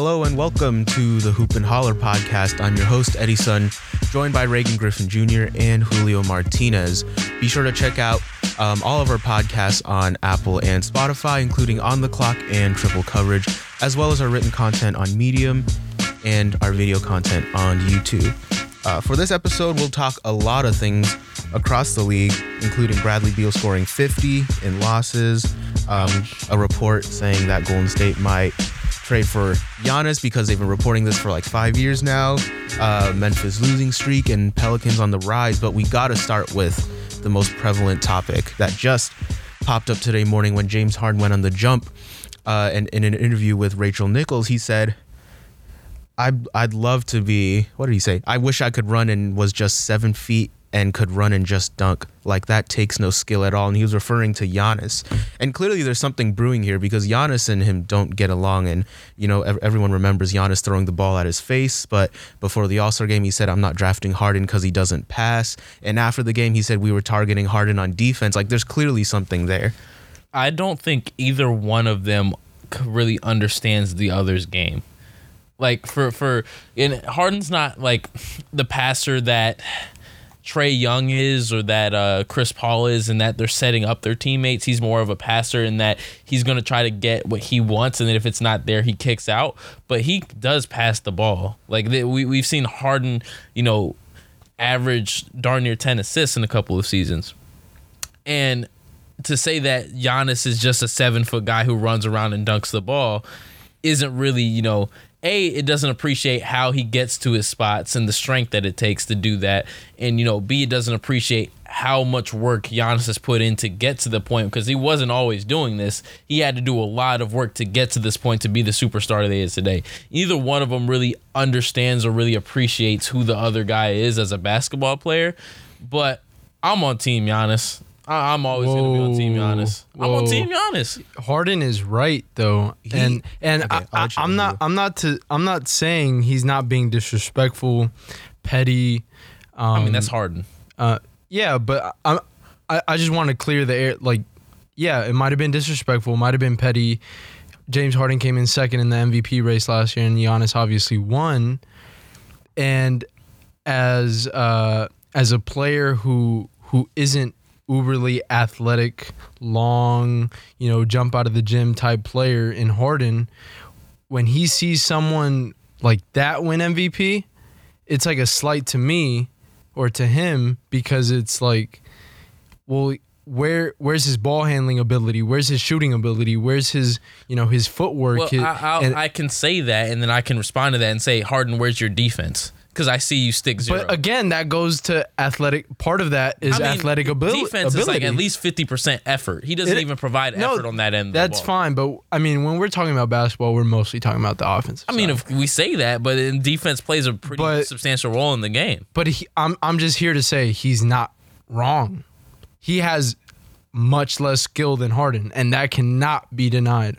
Hello and welcome to the Hoop and Holler podcast. I'm your host, Eddie Sun, joined by Reagan Griffin Jr. and Julio Martinez. Be sure to check out um, all of our podcasts on Apple and Spotify, including On the Clock and Triple Coverage, as well as our written content on Medium and our video content on YouTube. Uh, for this episode, we'll talk a lot of things across the league, including Bradley Beal scoring 50 in losses, um, a report saying that Golden State might trade for Giannis because they've been reporting this for like five years now, uh, Memphis losing streak, and Pelicans on the rise. But we got to start with the most prevalent topic that just popped up today morning when James Harden went on the jump. Uh, and in an interview with Rachel Nichols, he said, I'd, I'd love to be, what did he say? I wish I could run and was just seven feet and could run and just dunk. Like that takes no skill at all. And he was referring to Giannis. And clearly there's something brewing here because Giannis and him don't get along. And, you know, everyone remembers Giannis throwing the ball at his face. But before the All Star game, he said, I'm not drafting Harden because he doesn't pass. And after the game, he said, we were targeting Harden on defense. Like there's clearly something there. I don't think either one of them really understands the other's game. Like for for and Harden's not like the passer that Trae Young is or that uh, Chris Paul is, and that they're setting up their teammates. He's more of a passer in that he's going to try to get what he wants, and then if it's not there, he kicks out. But he does pass the ball. Like we we've seen Harden, you know, average darn near ten assists in a couple of seasons, and to say that Giannis is just a seven foot guy who runs around and dunks the ball isn't really, you know, a it doesn't appreciate how he gets to his spots and the strength that it takes to do that. And you know b it doesn't appreciate how much work Giannis has put in to get to the point because he wasn't always doing this. He had to do a lot of work to get to this point to be the superstar that he is today. Either one of them really understands or really appreciates who the other guy is as a basketball player but I'm on team Giannis I, am always going to be on Team Giannis. I'm on Team Giannis. Harden is right though, he, and and okay, I, am not I'm not to I'm not saying he's not being disrespectful, petty. Um, I mean that's um, Harden. Uh, yeah, but I, I I just want to clear the air. Like, yeah, it might have been disrespectful, might have been petty. James Harden came in second in the MVP race last year, and Giannis obviously won. And as uh, as a player who who isn't uberly athletic, long, you know, jump out of the gym type player in Harden, when he sees someone like that win MVP, it's like a slight to me or to him because it's like, well, where where's his ball handling ability? Where's his shooting ability? Where's his you know his footwork? Well, his, I, and, I can say that, and then I can respond to that and say, Harden, where's your defense? Because I see you stick zero. But again, that goes to athletic. Part of that is I mean, athletic ability. Defense ability. is like at least fifty percent effort. He doesn't it, even provide no, effort on that end. That's fine, but I mean, when we're talking about basketball, we're mostly talking about the offense. I mean, if we say that, but in defense plays a pretty but, substantial role in the game. But he, I'm I'm just here to say he's not wrong. He has much less skill than Harden, and that cannot be denied.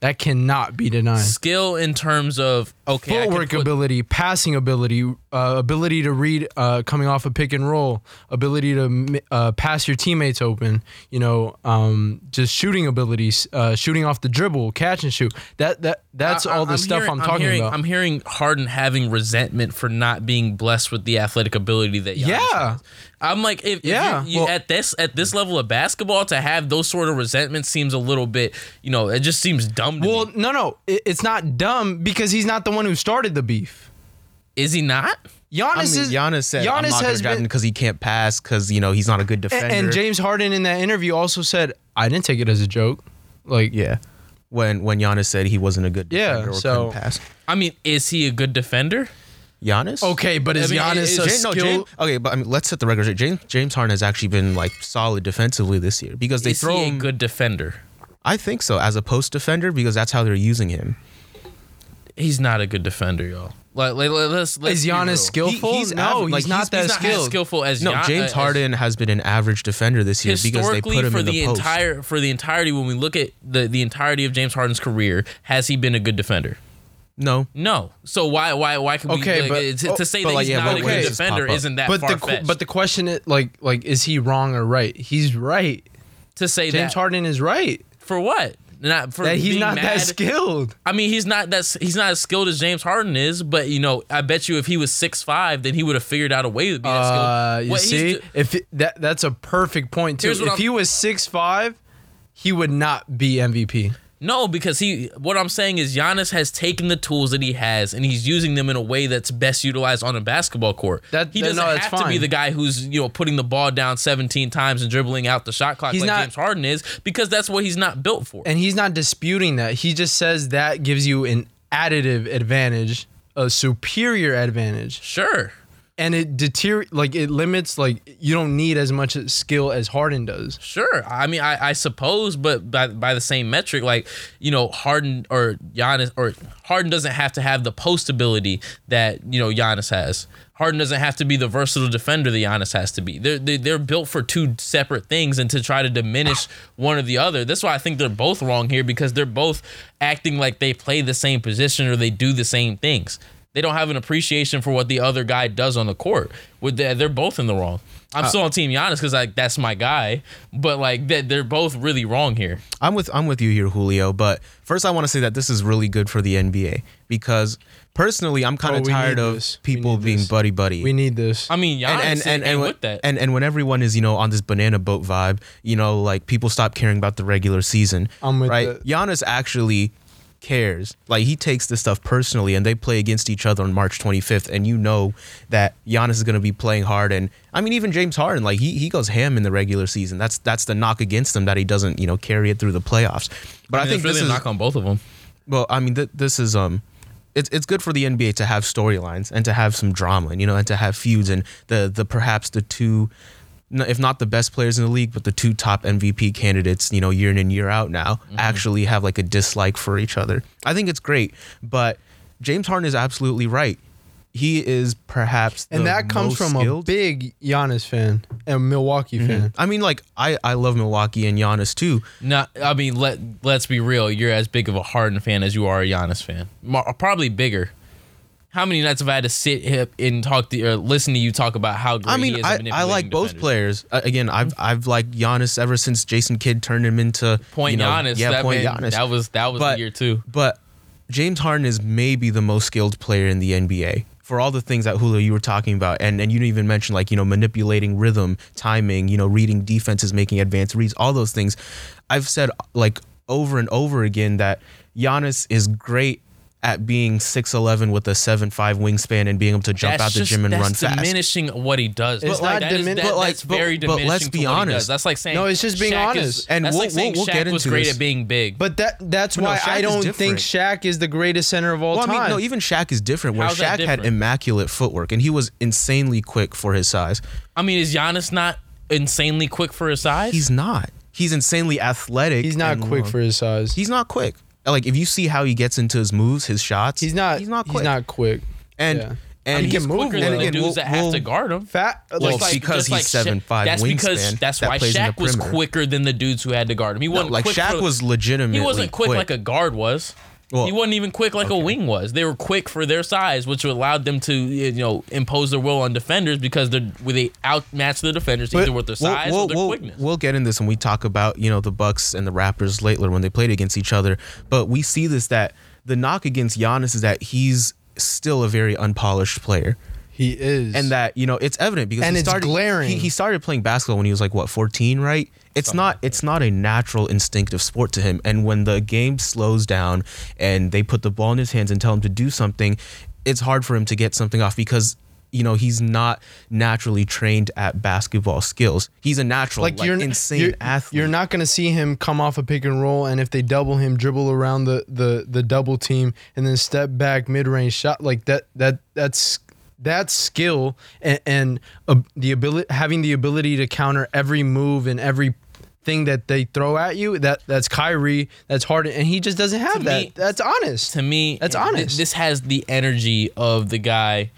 That cannot be denied. Skill in terms of okay, footwork put, ability, passing ability, uh, ability to read uh, coming off a pick and roll, ability to uh, pass your teammates open. You know, um, just shooting abilities, uh, shooting off the dribble, catch and shoot. That that that's I, all the I'm stuff hearing, I'm talking I'm hearing, about. I'm hearing Harden having resentment for not being blessed with the athletic ability that Giannis yeah. Has. I'm like, if, yeah, if you, well, at this at this level of basketball, to have those sort of resentments seems a little bit, you know, it just seems dumb. well, me. no, no, it, it's not dumb because he's not the one who started the beef. Is he not? Giannis I mean, is Giannis said Giannis I'm not has been because he can't pass because you know he's not a good defender. And, and James Harden in that interview also said, "I didn't take it as a joke." Like, yeah, when when Giannis said he wasn't a good defender yeah, or so, couldn't pass. I mean, is he a good defender? Giannis. Okay, but is I mean, Giannis James, no, James, okay, but I mean, let's set the record straight. James James Harden has actually been like solid defensively this year because they is throw he him. a good defender? I think so as a post defender because that's how they're using him. He's not a good defender, y'all. Like, like let's, let's is Giannis skillful? He, he's no, he's, like, not he's, that he's skilled. Not skillful as no. Gian, James Harden has been an average defender this year because they put him for in the, the post. entire for the entirety. When we look at the the entirety of James Harden's career, has he been a good defender? No, no. So why why why can okay, we but, to, to say that like, he's yeah, not a good defender isn't that but far the but the question is like like is he wrong or right? He's right. To say James that Harden is right for what? Not for that he's not mad. that skilled. I mean, he's not that he's not as skilled as James Harden is, but you know, I bet you if he was six five, then he would have figured out a way to be that Uh, skilled. you What see, if it, that that's a perfect point too. If I'm- he was six five, he would not be MVP. No, because he. What I'm saying is Giannis has taken the tools that he has and he's using them in a way that's best utilized on a basketball court. That- he doesn't no, have to be the guy who's you know putting the ball down 17 times and dribbling out the shot clock He's like not- James Harden is because that's what he's not built for. And he's not disputing that. He just says that gives you an additive advantage, a superior advantage. sure. And it deter like it limits like you don't need as much skill as Harden does. Sure. I mean, I, I suppose, but by, by the same metric, like, you know, Harden or Giannis or Harden doesn't have to have the post ability that, you know, Giannis has. Harden doesn't have to be the versatile defender that Giannis has to be. They're, they're, they're built for two separate things and to try to diminish one or the other. That's why I think they're both wrong here because they're both acting like they play the same position or they do the same things. They don't have an appreciation for what the other guy does on the court. With that, they're both in the wrong. I'm uh, still on Team Giannis because like that's my guy, but like they- they're both really wrong here. I'm with I'm with you here, Julio. But first, I want to say that this is really good for the NBA because personally, I'm kind Oh, of we tired of this. People being this. buddy buddy. We need this. I mean, Giannis and and and and, with that. and and when everyone is you know on this banana boat vibe, you know, like people stop caring about the regular season. I'm with right. that. Giannis actually cares. Like he takes this stuff personally, and they play against each other on March 25th, and you know that Giannis is going to be playing hard. And I mean, even James Harden, like he he goes ham in the regular season. That's that's the knock against him that he doesn't you know carry it through the playoffs. But I, mean, think it's really this a is knock on both of them. well, I mean, th- this is um, it's it's good for the NBA to have storylines and to have some drama, and you know, and to have feuds and the the perhaps the two, if not the best players in the league, but the two top MVP candidates, you know, year in and year out now, Mm-hmm. actually have like a dislike for each other. I think it's great, but James Harden is absolutely right. He is perhaps and the that comes most from skilled. a big Giannis fan and Milwaukee fan. I mean, like I I love Milwaukee and Giannis too, No, I mean let let's be real. You're as big of a Harden fan as you are a Giannis fan. Probably bigger. How many nights have I had to sit here and talk to or listen to you talk about how great I he mean, I, I like both players. Uh, again, I've I've liked Giannis ever since Jason Kidd turned him into Point you know, Giannis. Yeah, that point man- Giannis. That was that was But- the year too. But James Harden is maybe the most skilled player in the NBA for all the things that Julio you were talking about, and and you didn't even mention like you know manipulating rhythm, timing, you know reading defenses, making advanced reads, all those things. I've said like over and over again that Giannis is great at being 6'11 with a 7'5 wingspan and being able to jump That's out the just- gym and run fast. diminishing what he does. It's But, like, not that is- dimin- that- but, like, that's but- very but diminishing. let's be what honest. That's like saying No, it's just being Shaq honest. Is, And that's we'll- like saying we'll- we'll Shaq get was into great this. at being big. But that that's No, why Shaq I don't think Shaq is the greatest center of all Well, I time. mean, no, even Shaq is different. Where How's that Shaq had immaculate footwork and he was insanely quick for his size. I mean, is Giannis not insanely quick for his size? He's not. He's insanely athletic. He's not quick long. for his size. He's not quick. Like if you see how he gets into his moves, his shots, He's not. He's not quick. He's not quick. and yeah. and He he's can move quicker well. than And the dudes we'll- that have we'll- to guard him. Fat. Well, like, see, because he's Sha- 7'5" That's because that's that why plays Shaq was perimeter. quicker than the dudes who had to guard him. He wasn't like quick Shaq for- was legitimately He wasn't quick, like a guard was. Well, he wasn't even quick like a wing was. They were quick for their size, which allowed them to you know impose their will on defenders because they're they outmatch the defenders But either with their We'll, size we'll, or their we'll, quickness. we'll get in this when we talk about you know the Bucks and the Raptors later when they played against each other. But we see this that the knock against Giannis is that he's still a very unpolished player. he is. and that you know it's evident because And he it's started, glaring. He, he started playing basketball when he was like what 14 right it's not it's not a natural instinctive sport to him and when the game slows down and they put the ball in his hands and tell him to do something it's hard for him to get something off because you know he's not naturally trained at basketball skills he's a natural like, like, you're insane you're, athlete You're not going to see him come off a pick and roll, and if they double him, dribble around the the the double team, and then step back mid range shot like that. That that's that's skill and, and uh, the ability having the ability to counter every move and every thing that they throw at you. That that's Kyrie. That's Harden, and he just doesn't have that. me- that's honest. to me, That's th- honest. this has the energy of the guy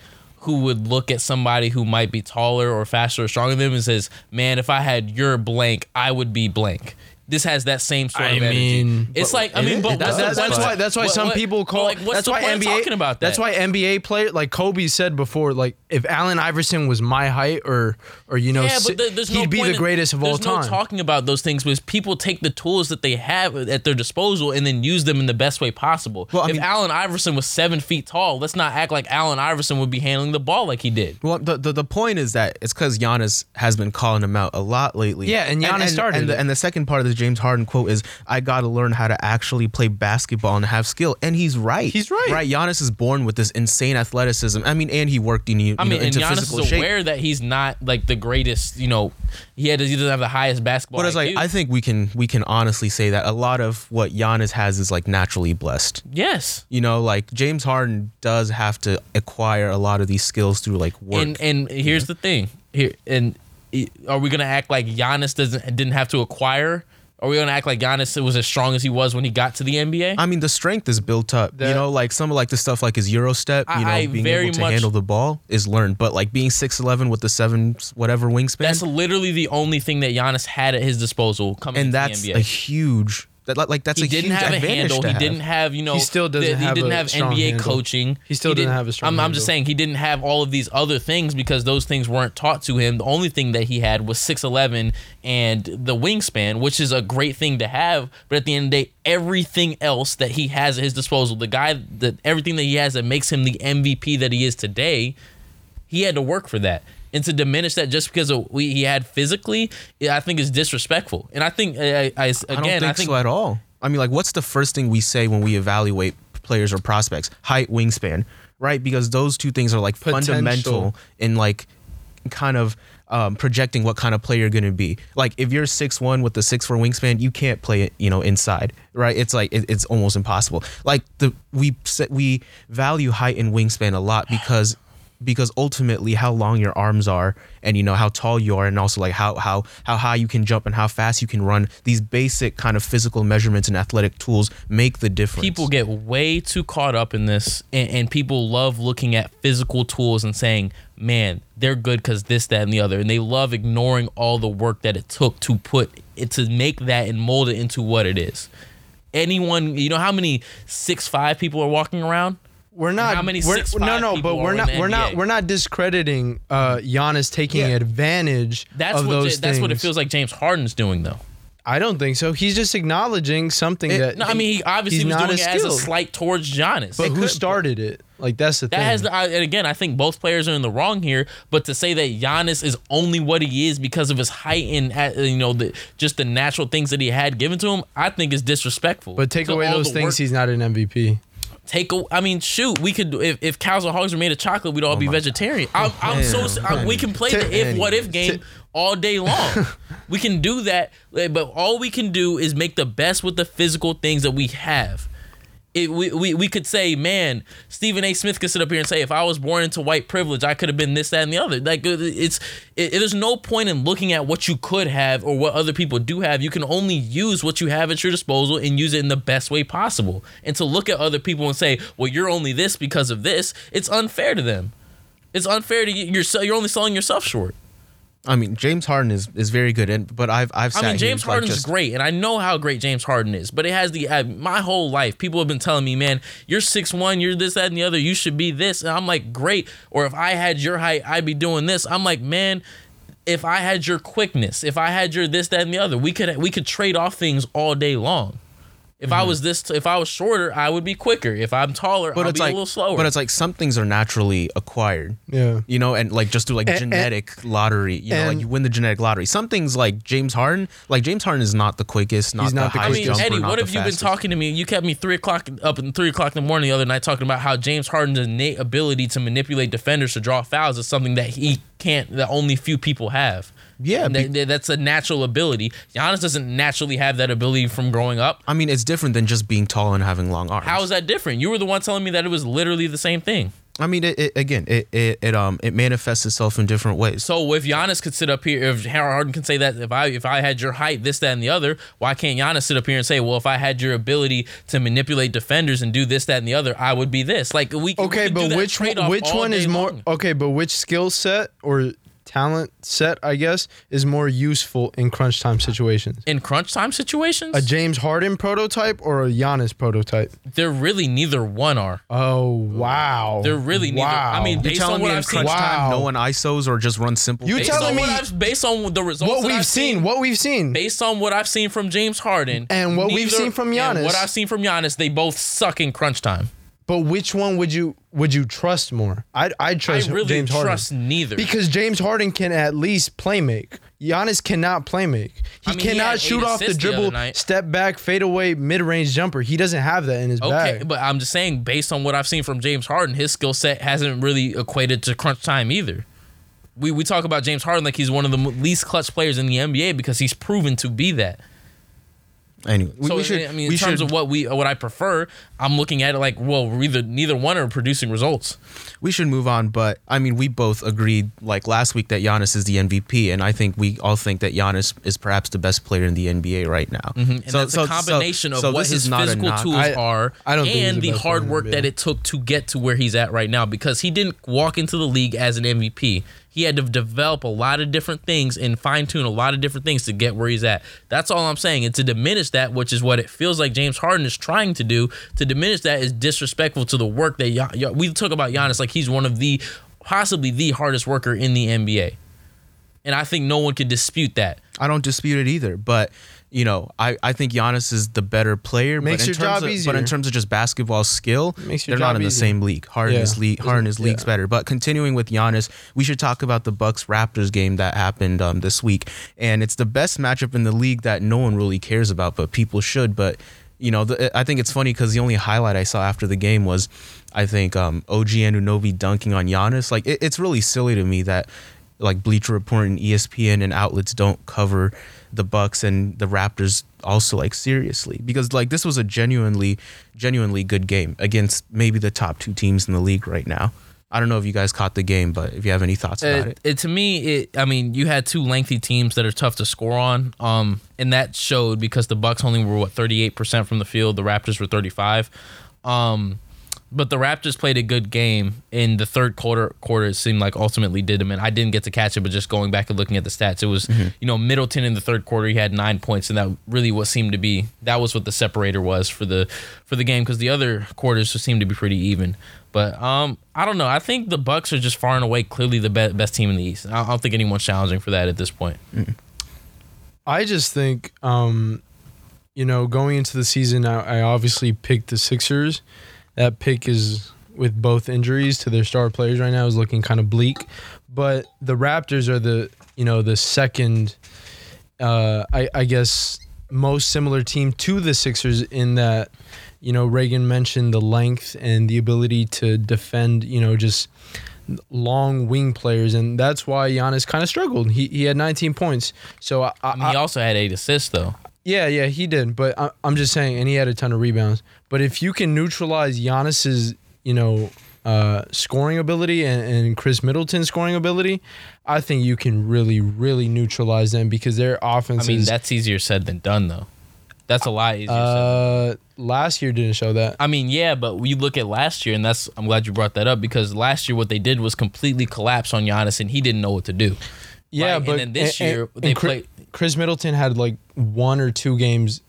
who would look at somebody who might be taller or faster or stronger than him and says, "Man, if I had your blank, I would be blank." This has that same sort I of energy. mean- it's like I It- mean, but it what's the That- point that's why. That's why what- some what- people call. like, what's that's the why point of NBA. talking about that. That's why NBA player like Kobe said before. Like if Allen Iverson was my height, or or you know, Yeah, but there- there's he'd no be the greatest of all there's no time. talking about those things because people take the tools that they have at their disposal and then use them in the best way possible. Well, I if mean- Allen Iverson was seven feet tall, let's not act like Allen Iverson would be handling the ball like he did. Well, the, the the point is that it's because Giannis has been calling him out a lot lately. Yeah, and Giannis started And the, and the second part of the James Harden quote is, "I got to learn how to actually play basketball and have skill." And he's right. He's right. Right. Giannis is born with this insane athleticism. I mean, and he worked in you, I mean, know, and Giannis physical is shape. aware that he's not like the greatest. You know, he had he doesn't have the highest basketball. But it's like IQ. I think we can we can honestly say that a lot of what Giannis has is like naturally blessed. yes, You know, like James Harden does have to acquire a lot of these skills through like work. and and here's the thing here and are we gonna act like Giannis doesn't didn't have to acquire? Are we gonna act like Giannis was as strong as he was when he got to the NBA? I mean, the strength is built up. you know, like some of like the stuff like his Euro step, you know, I- I being very able to much- handle the ball is learned. But like being six eleven with the seven whatever wingspan, That's literally the only thing that Giannis had at his disposal coming to the biggest. and that's a huge. That like- like that's he a didn't huge have a handle. He have. didn't have you know. He still doesn't the- have He didn't a have NBA handle. coaching. He still didn't doesn't have a strong I'm, I'm just saying he didn't have all of these other things because those things weren't taught to him. The only thing that he had was six eleven and the wingspan, which is a great thing to have. But at the end of the day, everything else that he has at his disposal, the guy that everything that he has that makes him the MVP that he is today, he had to work for that. And to diminish that just because of we, he had physically, I think is disrespectful. And I think, I, I, I don't think, I think so at all. I mean, like, what's the first thing we say when we evaluate players or prospects? Height, wingspan, right? Because those two things are like Potential. fundamental in like kind of um, projecting what kind of player you're going to be. Like, if you're six one with the six four wingspan, you can't play it, you know, inside, right? It's like it, it's almost impossible. Like the we we value height and wingspan a lot because because ultimately how long your arms are and you know how tall you are and also like how how how high you can jump and how fast you can run these basic kind of physical measurements and athletic tools make the difference. People get way too caught up in this and, and people love looking at physical tools and saying man they're good because this that and the other. And they love ignoring all the work that it took to put it to make that and mold it into what it is. Anyone you know how many six five people are walking around We're not. how many we're, 6'5" no, no, but we're not. We're not. We're not discrediting uh, Giannis taking Yeah. advantage that's of what those Ja- that's what it things. feels like James Harden's doing though I don't think so. He's just acknowledging something that. no, I mean he obviously he's was not doing it as as a skilled. slight towards Giannis But who started it? Like that's the That thing. has I, and again, I think both players are in the wrong here. But to say that Giannis is only what he is because of his height and uh, you know the just the natural things that he had given to him, I think is disrespectful. but take To away all those the things, work- he's not an MVP. Take. A, I mean, shoot, we could if, if cows and hogs were made of chocolate, we'd all oh be my vegetarian. I'm, I'm so Damn, I, we can play the if what if game all day long. we can do that, but all we can do is make the best with the physical things that we have. It, we, we, we could say, man, Stephen A. Smith could sit up here and say, if I was born into white privilege, I could have been this, that, and the other. Like it's, it, there's no point in looking at what you could have or what other people do have. You can only use what you have at your disposal and use it in the best way possible. And to look at other people and say, well, you're only this because of this, it's unfair to them. It's unfair to you. You're you're only selling yourself short. I mean, James Harden is, is very good, and but I've I've I mean, James like, Harden's just- great, and I know how great James Harden is. But it has the uh, my whole life. People have been telling me, "Man, you're six one, you're this, that, and the other. You should be this." And I'm like, "Great." Or if I had your height, I'd be doing this. I'm like, man. If I had your quickness, if I had your this, that, and the other, we could we could trade off things all day long. If Mm-hmm. I was this, if I was shorter, I would be quicker. If I'm taller, but I'll it's be like a little slower. but it's like some things are naturally acquired. Yeah. You know, and like just through like And- genetic lottery, you know, like you win the genetic lottery. Some things like James Harden, like James Harden is not the quickest, not He's the not the highest I mean, jumper, Eddie, what have you been talking to me? You kept me three o'clock up in three o'clock in the morning the other night talking about how James Harden's innate ability to manipulate defenders to draw fouls is something that he can't, that only few people have. Yeah, And be- that's a natural ability. Giannis doesn't naturally have that ability from growing up. I mean, it's different than just being tall and having long arms. How is that different? You were the one telling me that it was literally the same thing. I mean, it, it again, it, it it um it manifests itself in different ways. So if Giannis could sit up here, if Harold Harden can say that if I if I had your height, this, that, and the other, why can't Giannis sit up here and say, well, if I had your ability to manipulate defenders and do this, that, and the other, I would be this. Like we we Okay, could do but that which one, which one is day more long. okay? But which skill set or talent set, I guess, is more useful in crunch time situations? In crunch time situations, A James Harden prototype or a Giannis prototype? they're really neither one are. Oh wow! They're really neither. I mean, You're based telling on me what in I've seen, crunch time, Wow. no one ISOs or just run simple. You plays? based telling on what me- I've, based on the results what that we've I've seen, what we've seen. based on what I've seen from James Harden And what we've seen from and Giannis. what I've seen from Giannis, they both suck in crunch time. But which one would you would you trust more? I'd I'd I trust really James Harden trust neither. because James Harden can at least play make. Giannis cannot play make. He I mean, he cannot had shoot eight off the assists the other dribble, night. step back, fade away, mid range jumper. He doesn't have that in his bag. okay, bag. but I'm just saying, based on what I've seen from James Harden, his skill set hasn't really equated to crunch time either. We we talk about James Harden like he's one of the least clutch players in the NBA because he's proven to be that. Anyway, we, so we should. I mean, we in terms should, of what we what I prefer, I'm looking at it like, well, we're either neither one are producing results. we should move on. But I mean, we both agreed like last week that Giannis is the MVP, and I think we all think that Giannis is perhaps the best player in the NBA right now. Mm-hmm. And that's a combination of what his physical tools I- are I don't and the the hard in the work that it took to get to where he's at right now because he didn't walk into the league as an MVP. He had to develop a lot of different things and fine tune a lot of different things to get where he's at. That's all I'm saying. And to diminish that, which is what it feels like James Harden is trying to do, to diminish that is disrespectful to the work that Gian- Gian- we talk about Giannis like he's one of the possibly the hardest worker in the NBA. And I think no one could dispute that. I don't dispute it either, but you know, I, I think Giannis is the better player. Makes but in your terms job of, But in terms of just basketball skill, they're not in the easier. same league. Harden Yeah. is league. Harden is Yeah. better. But continuing with Giannis, we should talk about the Bucks Raptors game that happened um, this week, and it's the best matchup in the league that no one really cares about, but people should. But you know, the, I think it's funny because the only highlight I saw after the game was, I think um, OG Anunoby dunking on Giannis. Like it, it's really silly to me that like Bleacher Report and ESPN and outlets don't cover the Bucks and the Raptors also like seriously because like this was a genuinely genuinely good game against maybe the top two teams in the league right now. I don't know if you guys caught the game, but if you have any thoughts about it, it. it to me it i mean you had two lengthy teams that are tough to score on um and that showed because the bucks only were what 38% from the field the raptors were 35 um but the Raptors played a good game in the third quarter. Quarter it seemed like ultimately did them, and I didn't get to catch it. But just going back and looking at the stats, it was you know Middleton in the third quarter he had nine points, and that really what seemed to be that was what the separator was for the for the game because the other quarters just seemed to be pretty even. But um, I don't know. I think the Bucks are just far and away clearly the be- best team in the East. I I don't think anyone's challenging for that at this point. I just think, um, you know, going into the season, I, I obviously picked the Sixers. That pick is with both injuries to their star players right now is looking kind of bleak. But the Raptors are the you know the second, uh, I, I guess, most similar team to the Sixers in that, you know, Reagan mentioned the length and the ability to defend. You know, just long wing players, and that's why Giannis kind of struggled. He he had 19 points. So I, I mean, he also had eight assists though. yeah, yeah, he did. But I, I'm just saying, and he had a ton of rebounds. But if you can neutralize Giannis's, you know, uh, scoring ability and, and Khris Middleton's scoring ability, I think you can really, really neutralize them because their offense I mean, is. that's easier said than done though. That's a lot easier. said. uh, last year didn't show that. I mean, yeah, but we look at last year, and that's I'm glad you brought that up because last year what they did was completely collapse on Giannis, and he didn't know what to do. Yeah, Right, but and then this and- year and they Chris, played. Khris Middleton had like one or two games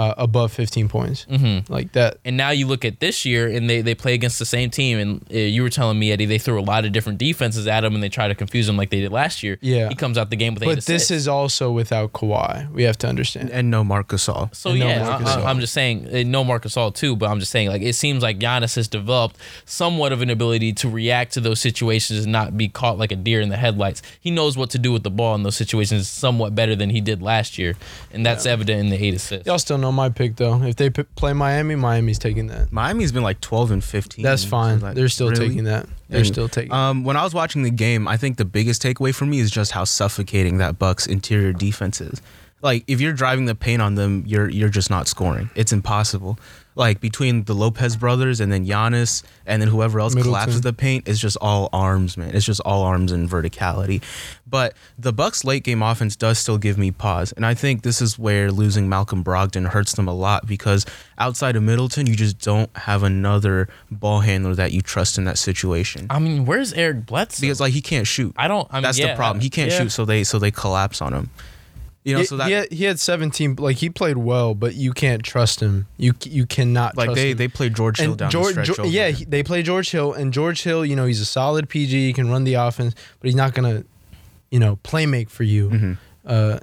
uh, above 15 points, Mm-hmm. like that. And now you look at this year, and they, they play against the same team. And uh, you were telling me, Eddie, they threw a lot of different defenses at him, and they try to confuse him like they did last year. Yeah. he comes out the game with eight But this assists. is also without Kawhi. We have to understand. And no Marc Gasol. So And no yeah, Marc I, I'm just saying uh, no Marc Gasol too, but I'm just saying like it seems like Giannis has developed somewhat of an ability to react to those situations and not be caught like a deer in the headlights. He knows what to do with the ball in those situations somewhat better than he did last year, and that's evident in the eight assists. Y'all still know my pick though. If they p- play Miami, Miami's taking that. Miami's been like 12 and 15. That's fine. So, like, They're still really? taking that. They're And, still taking. Um, when I was watching the game, I think the biggest takeaway for me is just how suffocating that Bucks interior defense is. like if you're driving the paint on them, you're you're just not scoring. It's impossible. Like between the Lopez brothers and then Giannis and then whoever else Middleton. collapses the paint, it's just all arms, man. It's just all arms and verticality. But the Bucks late game offense does still give me pause, and I think this is where losing Malcolm Brogdon hurts them a lot because outside of Middleton, you just don't have another ball handler that you trust in that situation. I mean, where's Eric Bledsoe? Because like he can't shoot. I don't. I mean, That's yeah, the problem. He can't yeah. shoot, so they so they collapse on him. You know, He, so that he, had, he had 17. Like he played well, but you can't trust him. You you cannot like trust they him. they play George Hill and down George, the stretch. Yeah, he, they play George Hill, and George Hill, you know, he's a solid PG. He can run the offense, but he's not gonna, you know, play make for you. Mm-hmm. Uh,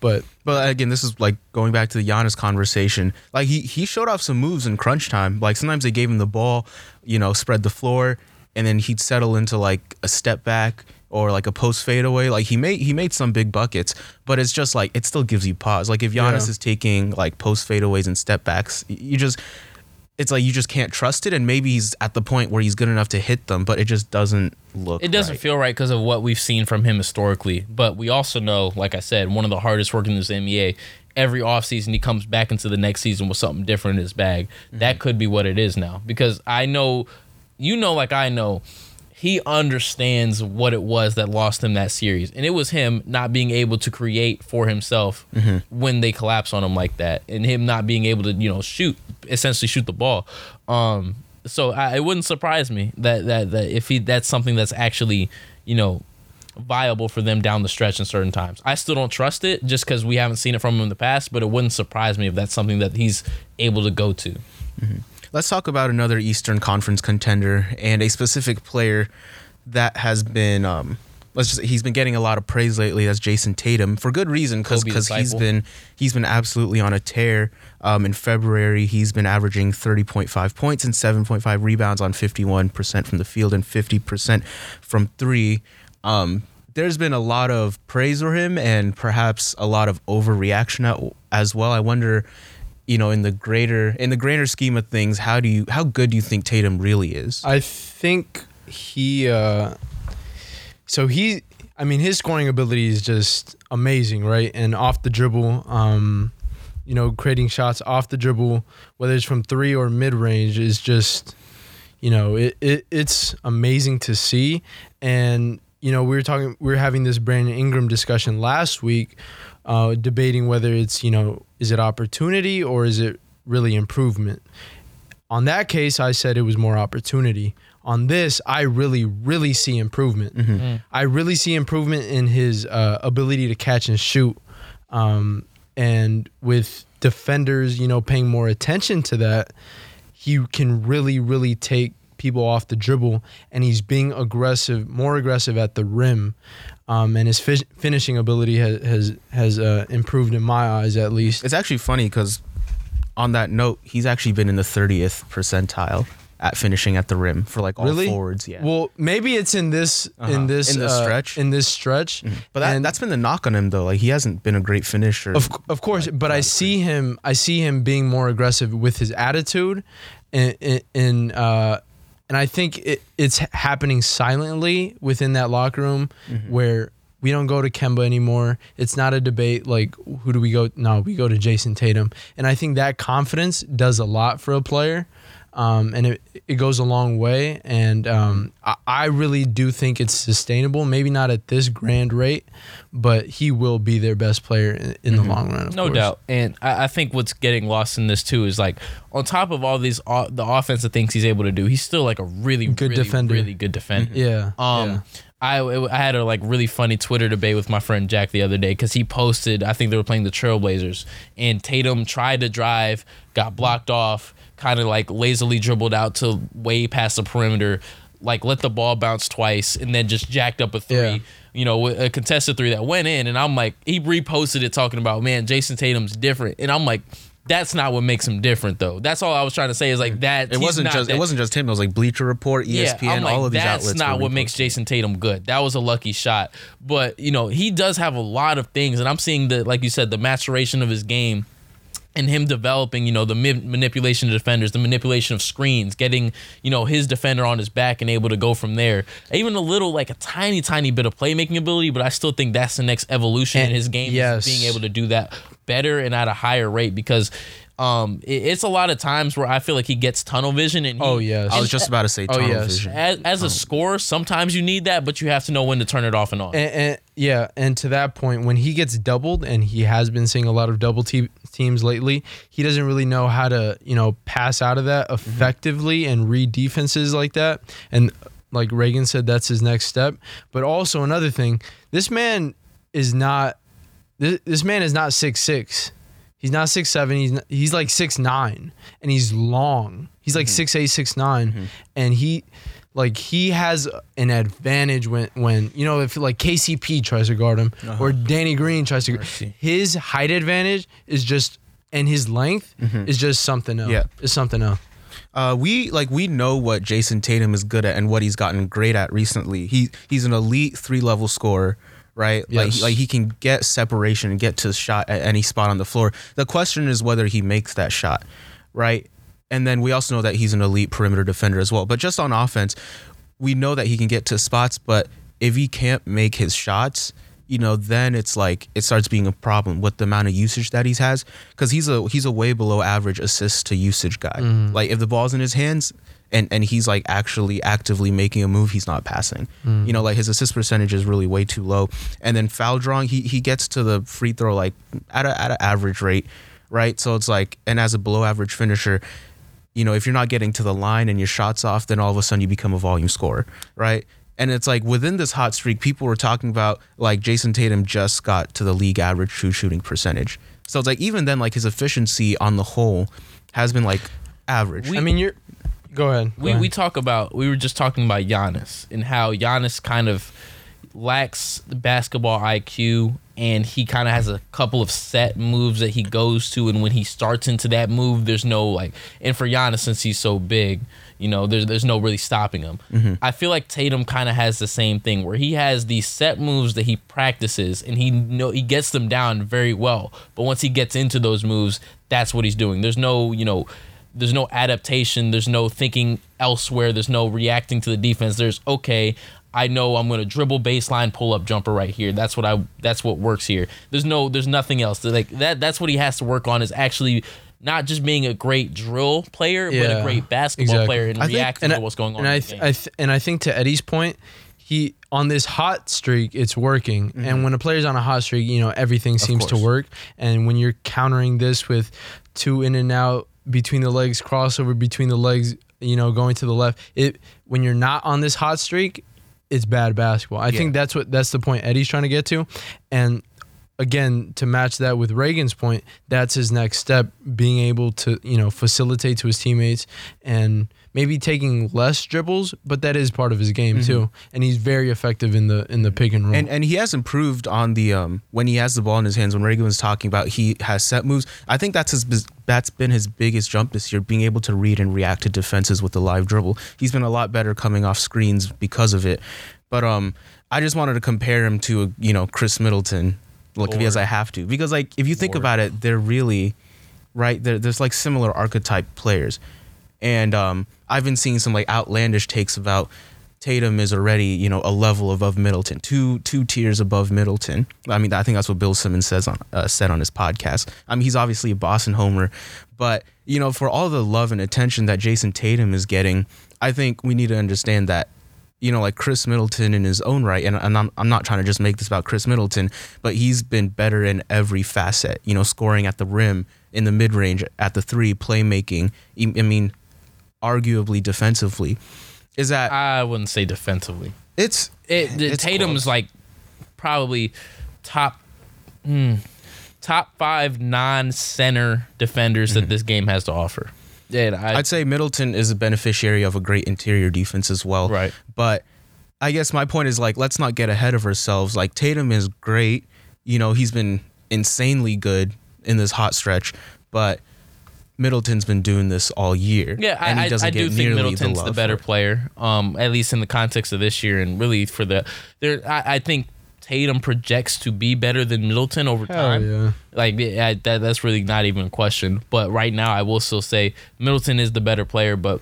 but But again, this is like going back to the Giannis conversation. Like he he showed off some moves in crunch time. Like sometimes they gave him the ball, you know, spread the floor, and then he'd settle into like a step back or like a post fadeaway. Like he made he made some big buckets, but it's just like it still gives you pause. Like if Giannis Yeah. is taking like post fadeaways and step backs, you just it's like you just can't trust it. And maybe he's at the point where he's good enough to hit them, but it just doesn't look. It doesn't right. feel right because of what we've seen from him historically. But we also know, like I said, one of the hardest working in this NBA. Every offseason, he comes back into the next season with something different in his bag. Mm-hmm. That could be what it is now. Because I know, you know, like I know, he understands what it was that lost him that series. And it was him not being able to create for himself Mm-hmm. when they collapse on him like that. And him not being able to, you know, shoot, essentially shoot the ball. Um, so I, it wouldn't surprise me that, that that if he that's something that's actually you know viable for them down the stretch in certain times. I still don't trust it just because we haven't seen it from him in the past, but it wouldn't surprise me if that's something that he's able to go to. Let's talk about another Eastern Conference contender and a specific player that has been um let's just he's been getting a lot of praise lately. That's Jayson Tatum for good reason because Kobe he's been he's been absolutely on a tear. Um, in February, he's been averaging 30.5 points and 7.5 rebounds on 51% from the field and 50% from three. Um, there's been a lot of praise for him and perhaps a lot of overreaction as well. I wonder, you know, in the greater in the greater scheme of things, how do you how good do you think Tatum really is? I think he. Uh, so he, I mean, his scoring ability is just amazing, right? And off the dribble, um, you know, creating shots off the dribble, whether it's from three or mid range, is just, you know, it, it it's amazing to see. And you know, we were talking, we were having this Brandon Ingram discussion last week, uh, debating whether it's you know, is it opportunity or is it really improvement. On that case, I said it was more opportunity. On this, I really, really see improvement. I really see improvement in his uh, ability to catch and shoot. Um, and with defenders, you know, paying more attention to that, he can really, really take people off the dribble, and he's being aggressive, more aggressive at the rim. Um, and his fi- finishing ability has has, has uh, improved in my eyes, at least. It's actually funny because on that note, he's actually been in the 30th percentile at finishing at the rim for like all Really? forwards. Yeah. Well, maybe it's in this Uh-huh. in this In the uh, stretch? in this stretch. but that, And- that's been the knock on him though. Like he hasn't been a great finisher. Of, of course, but I see him. I see him being more aggressive with his attitude, and in uh, and I think it, it's happening silently within that locker room mm-hmm. where we don't go to Kemba anymore. It's not a debate like who do we go? No, we go to Jayson Tatum, and I think that confidence does a lot for a player. Um, and it, it goes a long way, and um, I, I really do think it's sustainable. Maybe not at this grand rate, but he will be their best player in, in the long run. of No course. doubt. And I, I think what's getting lost in this too is like on top of all these o- the offensive things he's able to do, he's still like a really Good really, defender. really good defender. Yeah. Um, yeah. I I had a like really funny Twitter debate with my friend Jack the other day because he posted I think they were playing the Trailblazers and Tatum tried to drive, got blocked off, kind of like lazily dribbled out to way past the perimeter, like let the ball bounce twice and then just jacked up a three. Yeah. You know, a contested three that went in, and I'm like, he reposted it talking about, man, Jayson Tatum's different, and I'm like, that's not what makes him different, though. That's all I was trying to say is like that. it wasn't just that- it wasn't just him. It was like Bleacher Report, ESPN, I'm like, all of these outlets. that's not what makes. Jayson Tatum good. That was a lucky shot. But, you know, he does have a lot of things. And I'm seeing the, like you said, the maturation of his game and him developing, you know, the manipulation of defenders, the manipulation of screens, getting, you know, his defender on his back and able to go from there. Even a little, like a tiny, tiny bit of playmaking ability, but I still think that's the next evolution in his game. is yes. being able to do that better and at a higher rate because um, it- it's a lot of times where I feel like he gets tunnel vision and he, Oh, yes. I was just about to say Oh, tunnel yes. vision. as, as a scorer, sometimes you need that, but you have to know when to turn it off and on. And, and yeah, and to that point, when he gets doubled, and he has been seeing a lot of double te- teams lately, he doesn't really know how to, you know, pass out of that mm-hmm. effectively and read defenses like that. And like Reagan said, that's his next step. But also another thing, this man is not. This, this man is not six six. He's not six seven. He's not, he's like six nine, and he's long. He's like mm-hmm. six eight, six nine, mm-hmm. and he like he has an advantage when when you know if like KCP tries to guard him or Danny Green tries to. Mercy. His height advantage is just and his length is just something else. Yeah. is something else. Uh, we like we know what Jayson Tatum is good at and what he's gotten great at recently. He he's an elite three level scorer, right? Like like he can get separation and get to the shot at any spot on the floor. The question is whether he makes that shot, right? And then we also know that he's an elite perimeter defender as well. But just on offense, we know that he can get to spots, but if he can't make his shots, you know, then it's like it starts being a problem with the amount of usage that he has because he's a he's a way below average assist to usage guy. Mm-hmm. Like if the ball's in his hands and and he's like actually actively making a move, he's not passing. Mm-hmm. You know, like his assist percentage is really way too low. And then foul drawing, he he gets to the free throw like at a at an average rate, right? So it's like and as a below average finisher, you know, if you're not getting to the line and your shots off, then all of a sudden you become a volume scorer, right? And it's like within this hot streak, people were talking about like Jayson Tatum just got to the league average true shooting percentage. So it's like even then, like his efficiency on the whole has been like average. We- I mean, you're. Go ahead. Go we, ahead. we talk about we were just talking about Giannis and how Giannis kind of lacks the basketball IQ and he kind of has a couple of set moves that he goes to and when he starts into that move there's no like and for Giannis since he's so big you know there's there's no really stopping him. Mm-hmm. I feel like Tatum kind of has the same thing where he has these set moves that he practices and he know he gets them down very well but once he gets into those moves that's what he's doing. There's no, you know, there's no adaptation there's no thinking elsewhere there's no reacting to the defense there's okay i know i'm going to dribble baseline pull up jumper right here that's what i that's what works here there's no there's nothing else like that that's what he has to work on is actually not just being a great drill player but a great basketball exactly. player and I think- reacting and to I- what's going on And I, in the th- game. I th- and I think to Eddie's point, he on this hot streak, it's working. Mm-hmm. And when a player's on a hot streak, you know everything seems to work. And when you're countering this with two in and out between the legs, crossover between the legs, you know, going to the left, it when you're not on this hot streak, it's bad basketball. I think that's what that's the point Eddie's trying to get to, and again to match that with Reagan's point, that's his next step, being able to you know facilitate to his teammates and maybe taking less dribbles, but that is part of his game too, and he's very effective in the in the pick and roll. and and he has improved on the um when he has the ball in his hands. When Reagan was talking about he has set moves, I think that's his that's been his biggest jump this year, being able to read and react to defenses with the live dribble. He's been a lot better coming off screens because of it. But um, I just wanted to compare him to you know Khris Middleton, like because I have to because like if you think about it, they're really right. They're, there's like similar archetype players, and um, I've been seeing some like outlandish takes about Tatum is already you know a level above Middleton, two two tiers above Middleton. I mean, I think that's what Bill Simmons says on uh, said on his podcast. I mean, he's obviously a Boston homer, but you know, for all the love and attention that Jayson Tatum is getting, I think we need to understand that you know, like Khris Middleton in his own right, and, and I'm, I'm not trying to just make this about Khris Middleton, but he's been better in every facet, you know, scoring at the rim, in the mid range, at the three, playmaking. I I mean, arguably defensively. Is that I wouldn't say defensively. it's It, it's Tatum's close. like probably top hmm, top five non-center defenders Mm-hmm. that this game has to offer. Yeah, I, I'd say Middleton is a beneficiary of a great interior defense as well. Right. But I guess my point is like let's not get ahead of ourselves. Like Tatum is great. You know, he's been insanely good in this hot stretch, but Middleton's been doing this all year. Yeah, and he I, I, doesn't I do get think Middleton's the, love better player, um, at least in the context of this year, and really for the there. I, I think Tatum projects to be better than Middleton over Hell time. yeah. Like yeah, that, that's really not even a question. But right now, I will still say Middleton is the better player. But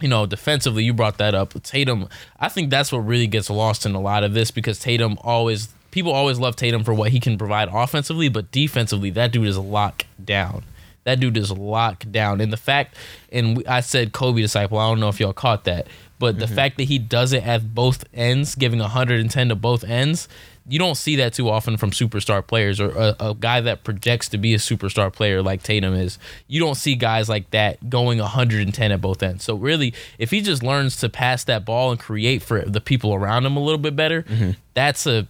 you know, defensively, you brought that up. Tatum, I think that's what really gets lost in a lot of this because Tatum always people always love Tatum for what he can provide offensively, but defensively, that dude is locked down. That dude is locked down. And the fact, and I said Kobe disciple. I don't know if y'all caught that, but the mm-hmm. fact that he does it at both ends, giving 110 to both ends, you don't see that too often from superstar players or a, a guy that projects to be a superstar player like Tatum is. You don't see guys like that going 110 at both ends. So really, if he just learns to pass that ball and create for the people around him a little bit better, mm-hmm. that's a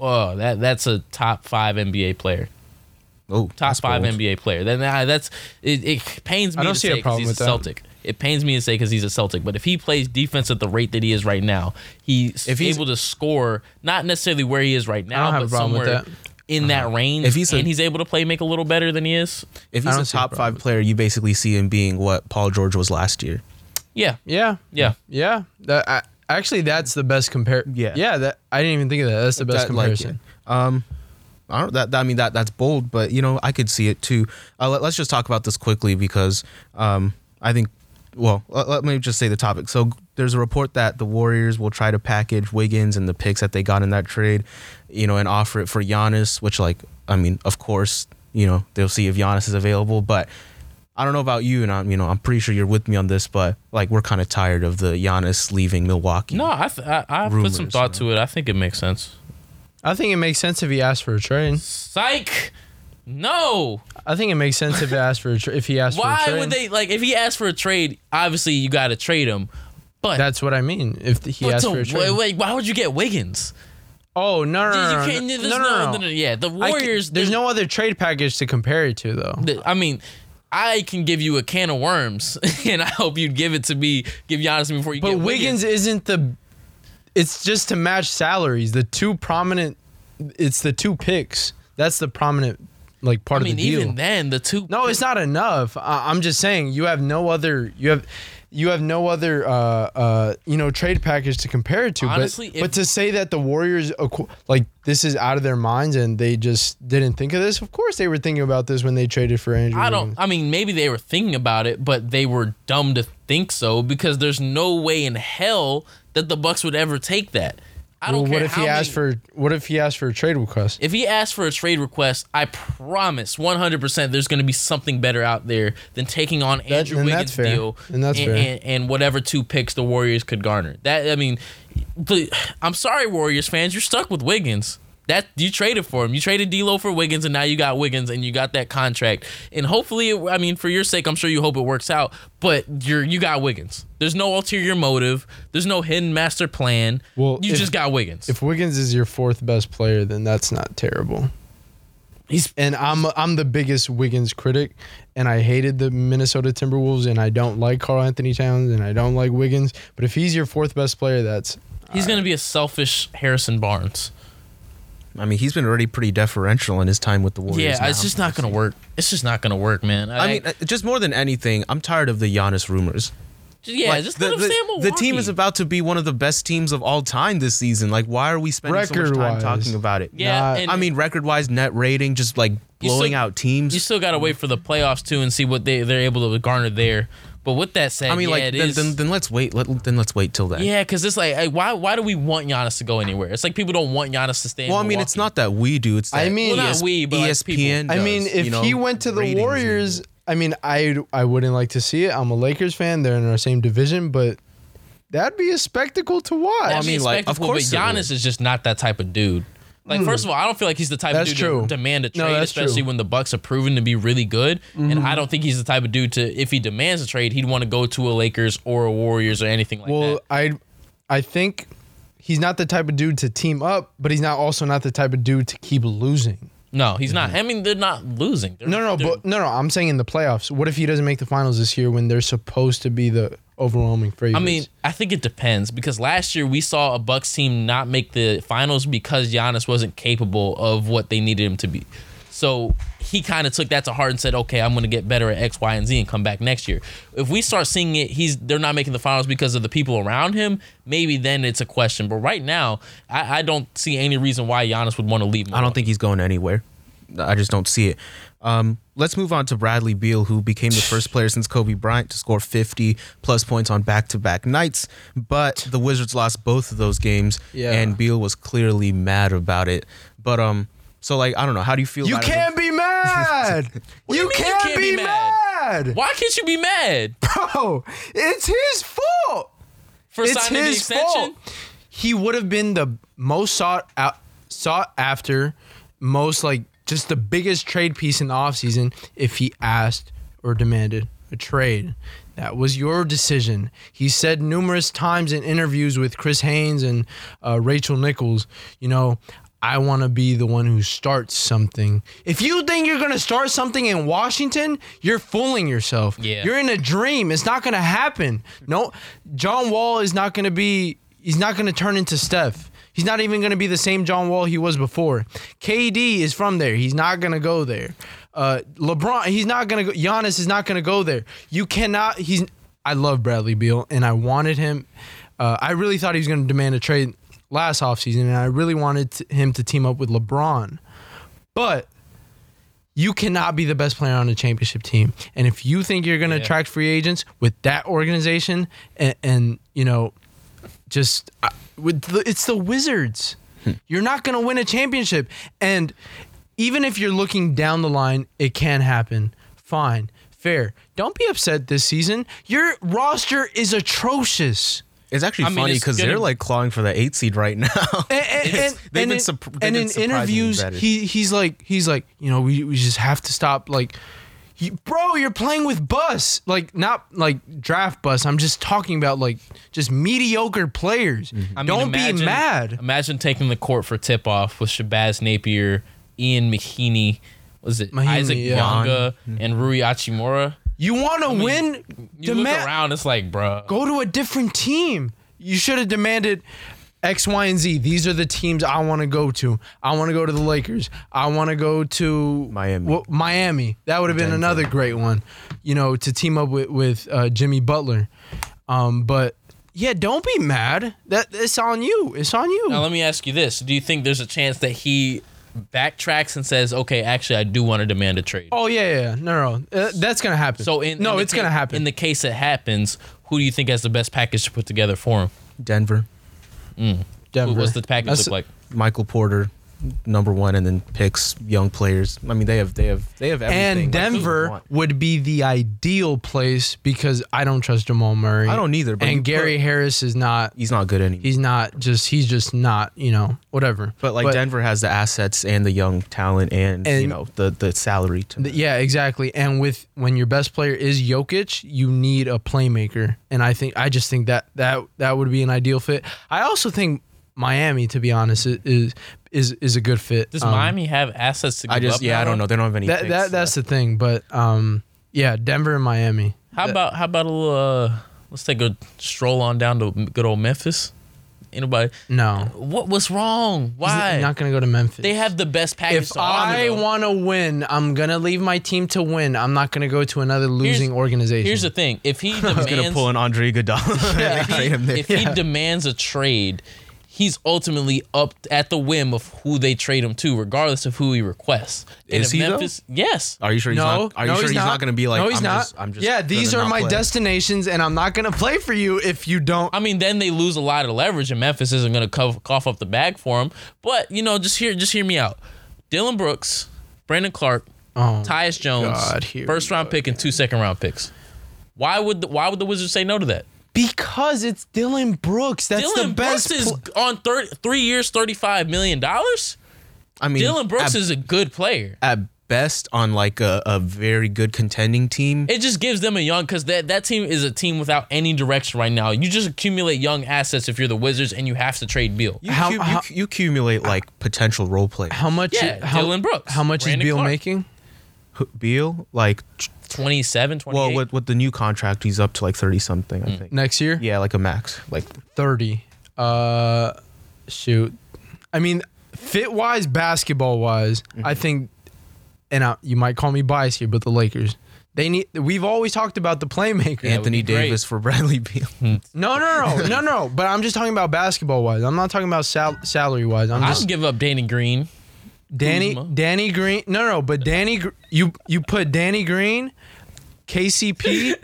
oh that that's a top five NBA player Oh, top five bold. NBA player. Then uh, that's it, it pains me I don't to see a say 'cause problem he's with a that. Celtic. It pains me to say because he's a Celtic, but if he plays defense at the rate that he is right now, he's If he's- able to score not necessarily where he is right now, but a problem with somewhere that. in that range. If he's a- and he's able to play make a little better than he is, If he's a see a top five player, you basically see him being what Paul George was last year. yeah, Yeah. yeah. Yeah. That I, actually that's the best compare. Yeah. Yeah. That I didn't even think of that. That's the best That, like, comparison. um, I don't. That, that I mean that that's bold, but you know I could see it too. Uh, let, us just talk about this quickly because um, I think. Well, let, let me just say the topic. So there's a report that the Warriors will try to package Wiggins and the picks that they got in that trade, you know, and offer it for Giannis. Which, like, I mean, of course, you know they'll see if Giannis is available, but. I don't know about you, and I'm, you know, I'm pretty sure you're with me on this, but like we're kind of tired of the Giannis leaving Milwaukee. No, I th- I, I put some thought you to it. I think it makes sense. I think it makes sense if he asked for a trade. Psych. No. I think it makes sense if he asked for a tra- if he asked for a Why trade. would they like if he asked for a trade? Obviously, you got to trade him. But That's what I mean. If he but asked to- for a trade. wait, wait, why would you get Wiggins? Oh no no no no, no, no, no, no. Yeah, the Warriors. there's no other trade package to compare it to though. the- I mean, I can give you a can of worms, and I hope you'd give it to me. Give Giannis before you But get Wiggins isn't the. It's just to match salaries. The two prominent. It's the two picks. That's the prominent like part I mean, of the deal. even then, the two. No, it's not enough. I, I'm just saying you have no other. You have. You have no other, uh, uh, you know, trade package to compare it to. Honestly, but, if- but to say that the Warriors, like this is out of their minds and they just didn't think of this. Of course, they were thinking about this when they traded for Andrew. I don't. I mean, maybe they were thinking about it, but they were dumb to think so because there's no way in hell that the Bucks would ever take that. I don't Well, care what if he asked for? What if he asked for a trade request? If he asked for a trade request, I promise 100% there's going to be something better out there than taking on Andrew and Wiggins' deal And that's fair. and, and whatever two picks the Warriors could garner. That I mean, I'm sorry, Warriors fans, you're stuck with Wiggins. That you traded for him. You traded D'Lo for Wiggins, and now you got Wiggins, and you got that contract. And hopefully, it, I mean, for your sake, I'm sure you hope it works out. But you're you got Wiggins. There's no ulterior motive. There's no hidden master plan. Well, you if- just got Wiggins. If Wiggins is your fourth best player, then that's not terrible. He's And I'm I'm the biggest Wiggins critic, and I hated the Minnesota Timberwolves, and I don't like Karl-Anthony Towns, and I don't like Wiggins. But if he's your fourth best player, that's he's going to be a selfish Harrison Barnes. I mean, he's been already pretty deferential in his time with the Warriors. Yeah, now. it's just not gonna work. It's just not gonna work, man. I mean, uh, just more than anything, I'm tired of the Giannis rumors. yeah, Like, just the, him the, the team is about to be one of the best teams of all time this season. Like, why are we spending so much time Record-wise. talking about it? yeah. Not- I mean, record-wise, net rating, just like blowing still- out teams. you still gotta wait for the playoffs too and see what they they're able to garner there. But with that said, I mean, yeah, like, it then, is- then, then let's wait. Let, then let's wait till then. yeah, because it's like, like, why why do we want Giannis to go anywhere? It's like people don't want Giannis to stay. in Well, I mean, it's not that we do. It's that I mean- Well, not ES- we, but, like, ESPN. people. I mean, if you know, he went to the Warriors, I mean, I I wouldn't like to see it. I'm a Lakers fan; they're in our same division, but that'd be a spectacle to watch. That'd I mean, a like, of course but. Giannis is just not that type of dude. Like, first of all, I don't feel like he's the type That's of dude true. to demand a trade, that's especially true. Mm-hmm. when the Bucks are proven to be really good. And I don't think he's the type of dude to, if he demands a trade, he'd want to go to a Lakers or a Warriors or anything like well, that. Well, I I think he's not the type of dude to team up, but he's not also not the type of dude to keep losing. No, he's not. I mean, they're not losing. They're, No, no, but no, no. I'm saying in the playoffs. What if he doesn't make the finals this year when they're supposed to be the overwhelming favorites? I mean, I think it depends because last year we saw a Bucks team not make the finals because Giannis wasn't capable of what they needed him to be. So he kind of took that to heart and said, "Okay, I'm going to get better at X, Y, and Z and come back next year." If we start seeing it, he's they're not making the finals because of the people around him. Maybe then it's a question. But right now, I, I don't see any reason why Giannis would want to leave. I don't think he's going anywhere. I just don't see it. Um, let's move on to Bradley Beal, who became the first player since Kobe Bryant to score 50 plus points on back to back nights. But the Wizards lost both of those games, Yeah. and Beal was clearly mad about it. But um, so like I don't know. How do you feel? You about can't be mad. You you, mean you can't can't be, be mad. mad? Why can't you be mad Bro, it's his fault. for It's signing the his extension? fault. He would have been the most sought out, sought after, most like just the biggest trade piece in the offseason if he asked or demanded a trade. That was your decision. He said numerous times in interviews with Chris Haynes and uh, Rachel Nichols, you know, I want to be the one who starts something. If you think you're going to start something in Washington, you're fooling yourself. Yeah. You're in a dream. It's not going to happen. No, John Wall is not going to be, he's not going to turn into Steph. He's not even going to be the same John Wall he was before. KD is from there. He's not going to go there. Uh, LeBron, he's not going to go. Giannis is not going to go there. You cannot, he's, I love Bradley Beal and I wanted him. Uh, I really thought he was going to demand a trade last offseason and I really wanted to, him to team up with LeBron. But you cannot be the best player on a championship team. And if you think you're going to Yeah. attract free agents with that organization and, and you know, just uh, with the, it's the Wizards. Hmm. You're not going to win a championship. And even if you're looking down the line, it can happen. Fine. Fair. Don't be upset this season. Your roster is atrocious. It's actually I mean, funny it's because they're like clawing for the eight seed right now. And, and, and, They've and been in, sup- they've and been in surprisingly interviews, better. he he's like he's like you know we, we just have to stop like, you, bro, you're playing with bus like not like draft bus. I'm just talking about like just mediocre players. Mm-hmm. I mean, Don't be mad. Imagine taking the court for tip off with Shabazz Napier, Ian Mahinmi, was it Mahimi, Isaac yeah. Bonga, mm-hmm. and Rui Hachimura. You want to win? You Dema- look around, it's like, bro, go to a different team. You should have demanded X, Y, and Z. These are the teams I want to go to. I want to go to the Lakers. I want to go to Miami. Well, Miami. That would have been Denver. another great one. You know, to team up with with uh, Jimmy Butler. Um, but yeah, don't be mad. That it's on you. It's on you. Now let me ask you this: Do you think there's a chance that he backtracks and says, "Okay, actually, I do want to demand a trade"? oh yeah, yeah, yeah. no, no, uh, that's gonna happen. So in no, in it's ca- gonna happen. In the case it happens, who do you think has the best package to put together for him? Denver, Who, Denver. what's the package That's- look like? Michael Porter, number one, and then picks young players. I mean, they have they have they have everything. and like, Denver want. would be the ideal place because I don't trust Jamal Murray. I don't either. But and Gary put- Harris is not. he's not good anymore. He's not just. He's just not. You know, whatever. But like Denver has the assets and the young talent and, you know the the salary to th- Yeah, exactly. And with when your best player is Jokic, you need a playmaker. And I think I just think that that that would be an ideal fit. I also think Miami, to be honest, is is is a good fit. Does Um, Miami have assets to give I just up yeah now, I don't know they don't have any. That, picks, that that's the thing. But um, yeah, Denver and Miami. How That- about how about a little? Uh, let's take a stroll on down to good old Memphis. Anybody? no? What what's wrong? He's Why? not gonna go to Memphis. they have the best package. if to I want to win, I'm gonna leave my team to win. I'm not gonna go to another losing organization. Here's the thing: if he He's demands, gonna pull an Andre Iguodala Yeah. and trade him there. if he demands a trade, he's ultimately up at the whim of who they trade him to, regardless of who he requests. And Is if he, though? Yes. Are you sure he's no, not? Are you no, sure he's, he's not, gonna be like? No, he's I'm not. Just, I'm just yeah, these are my play. destinations, and I'm not gonna play for you if you don't. I mean, then they lose a lot of leverage, and Memphis isn't going to cough, cough up the bag for him. But you know, just hear just hear me out. Dillon Brooks, Brandon Clarke, Oh, Tyus Jones, God, first we round pick and two second round picks. Why would the, why would the Wizards say no to that? Because it's Dillon Brooks. That's Dylan the best. Brooks is pl- on thir- three years, thirty five million dollars. I mean, Dillon Brooks at, is a good player. at best on like a, a very good contending team. It just gives them a young because that that team is a team without any direction right now. You just accumulate young assets if you're the Wizards, and you have to trade Beal. you, How- cu- how- you, you accumulate like potential role players. how much? Yeah, how, Dillon Brooks, How much Brandon is Beal Clarke. making? Who- Beal, like, 27, 28. well, with with the new contract, he's up to like thirty something. I think. Next year, Yeah, like a max. Like thirty. Uh, shoot. I mean, fit wise, basketball wise, Mm-hmm. I think and I, you might call me biased here, but the Lakers. They need. We've always talked about the playmaker. Anthony be great. Davis for Bradley Beal. No, no, no, no, no. But I'm just talking about basketball wise. I'm not talking about sal- salary wise. I'm I just don't give up Danny Green. Danny Kuzma. Danny Green. No, no, but Danny you you put Danny Green, KCP,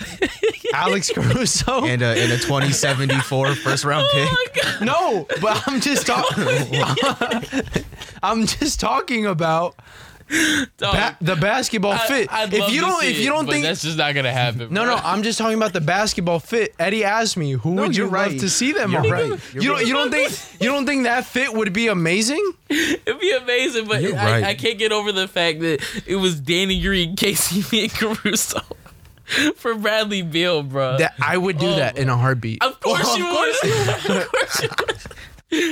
Alex Caruso. and a, and a 2074 first round pick. Oh no, but I'm just talking. I'm just talking about Dog, ba- the basketball I- fit. I'd if love you to don't, see if you don't but think that's just not gonna happen. No, bro. no, I'm just talking about the basketball fit. Eddie asked me, "Who No, would you you're love to see them You're on?" right. You You're don't, right. you don't think, you don't think that fit would be amazing? It'd be amazing, but I, right. I can't get over the fact that it was Danny Green, KCP, and Caruso for Bradley Beal, bro. That I would do Oh, that in a heartbeat. of course Well, you of course would. of course you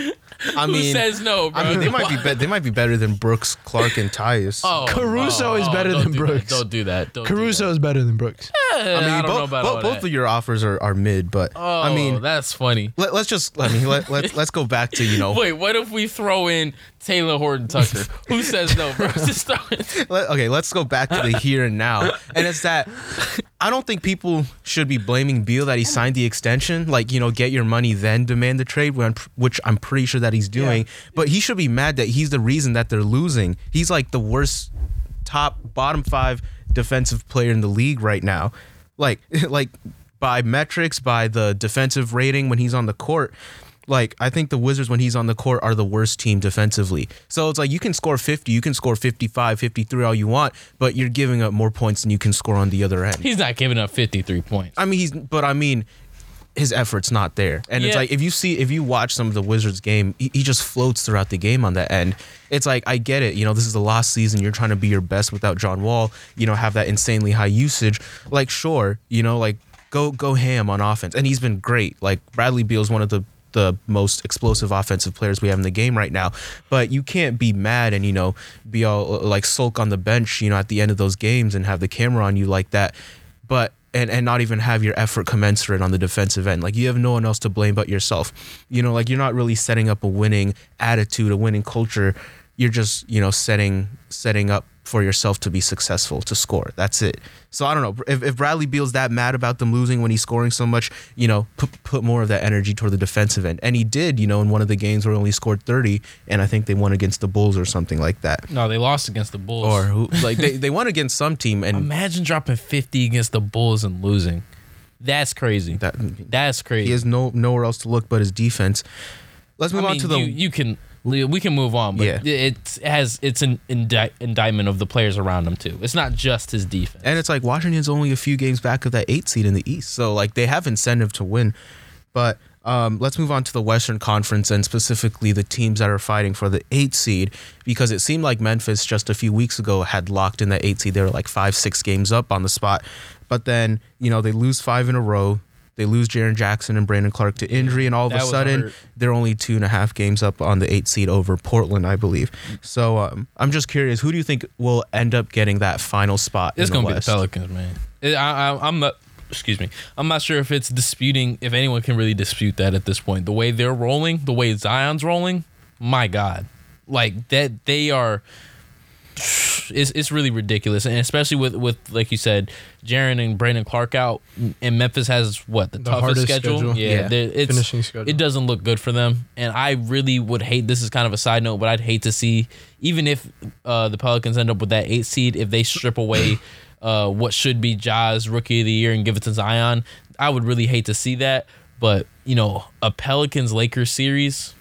would. I Who mean, says no, bro? I mean, they might be, be they might be better than Brooks, Clarke, and Tyus. Oh, Caruso oh, is oh, better don't than do that. Brooks. Don't do that. Don't do Caruso that. is better than Brooks. Eh, I mean, don't know both, about both, all both that. of your offers are, are mid, but Oh, I mean, that's funny. let, us just let me let, let let's go back to you know. Wait, what if we throw in Talen Horton-Tucker? Who says no, bro? Just throw in. Let, okay, let's go back to the here and now, and it's that I don't think people should be blaming Beal that he signed the extension. Like you know, get your money then demand the trade, which I'm pretty sure that he's doing. But he should be mad that he's the reason that they're losing. He's like the worst top bottom five defensive player in the league right now. Like like by metrics, by the defensive rating when he's on the court. Like I think the Wizards when he's on the court are the worst team defensively. So it's like you can score 50, you can score 55, 53 all you want, but you're giving up more points than you can score on the other end. He's not giving up 53 points. I mean he's but I mean his effort's not there. And it's like if you see if you watch some of the Wizards game, he, he just floats throughout the game on that end. It's like I get it, you know, this is the last season, you're trying to be your best without John Wall, you know, have that insanely high usage. Like sure, you know, like go go ham on offense. And he's been great. Like Bradley Beal's one of the the most explosive offensive players we have in the game right now. But you can't be mad and, you know, be all like sulk on the bench, you know, at the end of those games and have the camera on you like that. But and, and not even have your effort commensurate on the defensive end. Like you have no one else to blame but yourself. You know, like you're not really setting up a winning attitude, a winning culture. You're just, you know, setting setting up for yourself to be successful, to score. That's it. So I don't know. If, if Bradley Beal's that mad about them losing when he's scoring so much, you know, put put more of that energy toward the defensive end. And he did, you know, in one of the games where he only scored 30 and I think they won against the Bulls or something like that. No, they lost against the Bulls. Or who like they, they won against some team and Imagine dropping 50 against the Bulls and losing. That's crazy. that That's crazy. he has no nowhere else to look but his defense. Let's move I on to the you, you can we can move on, but Yeah. it has it's an indi- indictment of the players around him too. It's not just his defense. and it's like Washington's only a few games back of that eight seed in the East, so like they have incentive to win. But um, let's move on to the Western Conference and specifically the teams that are fighting for the eight seed because it seemed like Memphis just a few weeks ago had locked in that eight seed. They were like five, six games up on the spot, but then you know they lose five in a row. They lose Jaren Jackson and Brandon Clarke to injury, and all of That a sudden hurt. they're only two and a half games up on the eight seed over Portland, I believe. So um, I'm just curious, who do you think will end up getting that final spot? It's gonna be the Pelicans, man. It- I, I, I'm not. Excuse me. I'm not sure if it's disputing. If anyone can really dispute that at this point, the way they're rolling, the way Zion's rolling, my God, like that they are. It's, it's really ridiculous, and especially with with like you said, Jaren and Brandon Clarke out, and Memphis has what the, The toughest schedule. schedule. Yeah, Yeah. it's Finishing schedule. it doesn't look good for them. And I really would hate this is kind of a side note, but I'd hate to see even if uh, the Pelicans end up with that eight seed, if they strip away uh, what should be Ja's rookie of the year and give it to Zion, I would really hate to see that. But you know, a Pelicans Lakers series,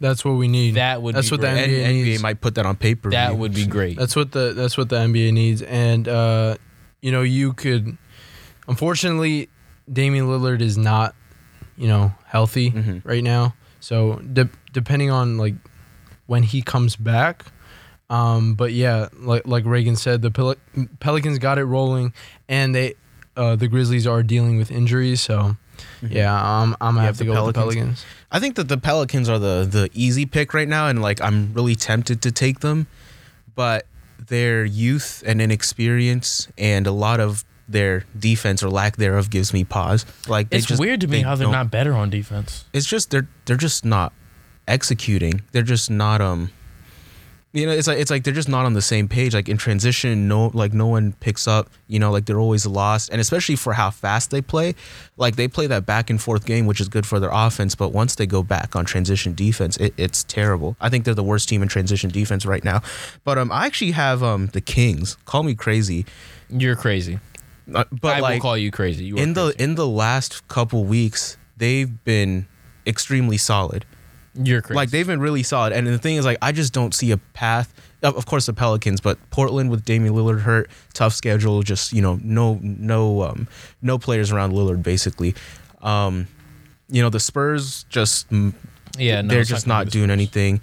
That's what we need. That would That's be what great. the And NBA NBA needs. might put that on paper. that would be great. That's what the that's what the NBA needs. And uh, you know, you could unfortunately Damian Lillard is not, you know, healthy Mhm. right now. So de- depending on like when he comes back. Um, but yeah, like like Reagan said, the Pel- Pelicans got it rolling, and they uh, the Grizzlies are dealing with injuries. So yeah, I'm I'm gonna have have to the go with the Pelicans? Pelicans. I think that the Pelicans are the the easy pick right now, and like I'm really tempted to take them, but their youth and inexperience and a lot of their defense or lack thereof gives me pause. Like they it's just, weird to me they how they're not better on defense. It's just they're they're just not executing. They're just not um. You know, it's like it's like they're just not on the same page. Like in transition, no, like no one picks up. You know, like they're always lost, and especially for how fast they play. Like they play that back and forth game, which is good for their offense. But once they go back on transition defense, it, it's terrible. I think they're the worst team in transition defense right now. But um, I actually have um the Kings. Call me crazy, You're crazy. uh, but I like will call you crazy. You in the crazy. in the last couple weeks, they've been extremely solid. You're crazy. Like they've been really solid. And the thing is, like, I just don't see a path. Of of course, the Pelicans, but Portland with Damian Lillard hurt, tough schedule. Just you know, no, no, um, no players around Lillard basically. Um, you know, the Spurs just yeah, no, they're just gonna not doing anything.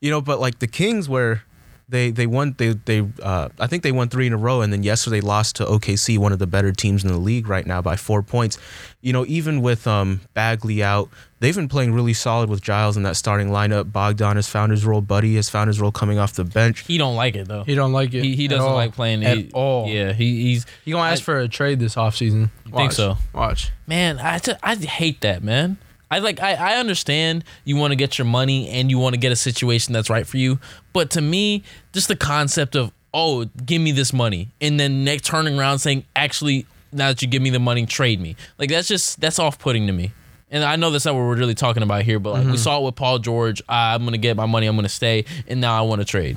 You know, but like the Kings, where they they won, they they uh, I think they won three in a row, and then yesterday lost to OKC, one of the better teams in the league right now by four points. You know, even with um Bagley out, they've been playing really solid with Giles in that starting lineup. Bogdan has found his role. Buddy has found his role coming off the bench. He don't like it though. He don't like it. He, he at doesn't all. like playing at he, all. Yeah, he, he's He gonna ask for a trade this offseason. I think so? Watch. man. I, I hate that man. I like I, I understand you want to get your money and you want to get a situation that's right for you, but to me, just the concept of oh give me this money and then next turning around saying actually now that you give me the money trade me like that's just that's off putting to me. And I know that's not what we're really talking about here, but like we saw it with Paul George. Ah, I'm gonna get my money. I'm gonna stay, and now I want to trade.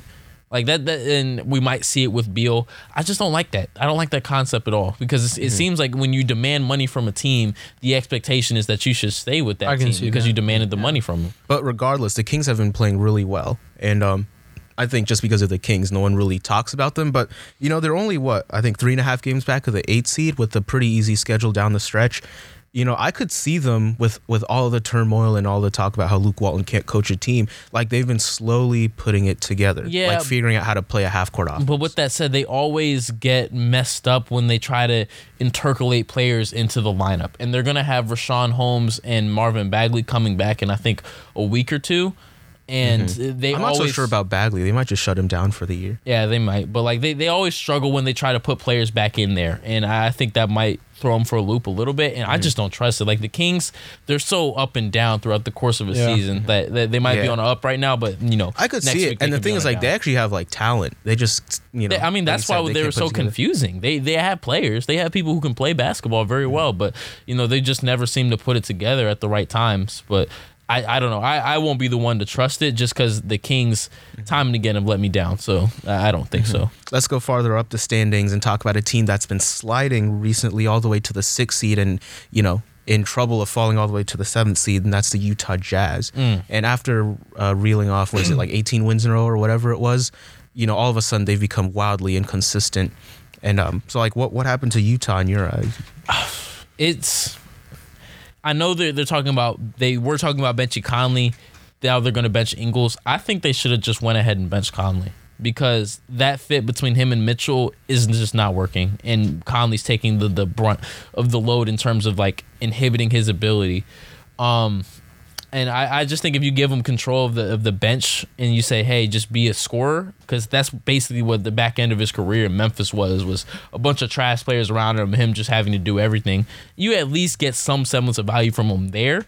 Like that, that, and we might see it with Beal. I just don't like that. I don't like that concept at all because it's, it seems like when you demand money from a team, the expectation is that you should stay with that team because that. you demanded the money from them. But regardless, the Kings have been playing really well, and um, I think just because of the Kings, no one really talks about them. But you know, they're only what I think three and a half games back of the eight seed with a pretty easy schedule down the stretch. You know, I could see them with with all the turmoil and all the talk about how Luke Walton can't coach a team. Like they've been slowly putting it together, Yeah. like figuring out how to play a half court offense. But with that said, they always get messed up when they try to intercalate players into the lineup, and they're gonna have Richaun Holmes and Marvin Bagley coming back in I think a week or two, and they I'm not so sure about Bagley. They might just shut him down for the year. Yeah, they might, but like they, they always struggle when they try to put players back in there, and I think that might throw them for a loop a little bit. And I Mm-hmm. just don't trust it. Like the Kings, they're so up and down throughout the course of a Yeah. season that, that they might be on a up right now, but you know, I could next see it, and the thing is, like, down. they actually have like talent. They just, you know, They- I mean, that's why said, they, were so together. confusing. They they have players, they have people who can play basketball very well, but you know they just never seem to put it together at the right times. But I, I don't know. I, I won't be the one to trust it just because the Kings time and again have let me down. So I don't think so. Let's go farther up the standings and talk about a team that's been sliding recently all the way to the sixth seed and, you know, in trouble of falling all the way to the seventh seed, and that's the Utah Jazz. Mm. And after uh, reeling off, was it like 18 wins in a row or whatever it was, you know, all of a sudden they've become wildly inconsistent. And um, so, like, what, what happened to Utah in your eyes? it's I know they're they're talking about they were talking about benching Conley. Now they're going to bench Ingles. I think they should have just went ahead and benched Conley because that fit between him and Mitchell is just not working, and Conley's taking the the brunt of the load in terms of like inhibiting his ability. Um, and I, I just think if you give him control of the of the bench and you say, hey, just be a scorer, because that's basically what the back end of his career in Memphis was was a bunch of trash players around him, him just having to do everything. You at least get some semblance of value from him there.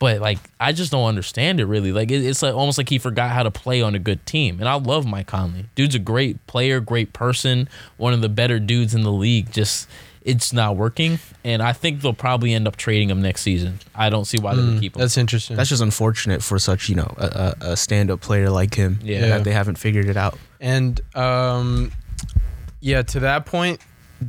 But like, I just don't understand it really. Like, it, it's like almost like he forgot how to play on a good team. And I love Mike Conley. Dude's a great player, great person, one of the better dudes in the league. Just it's not working, and I think they'll probably end up trading him next season. I don't see why they would keep him. That's interesting. That's just unfortunate for such, you know, a, a, a stand up player like him. Yeah. That they haven't figured it out. And um, yeah, to that point,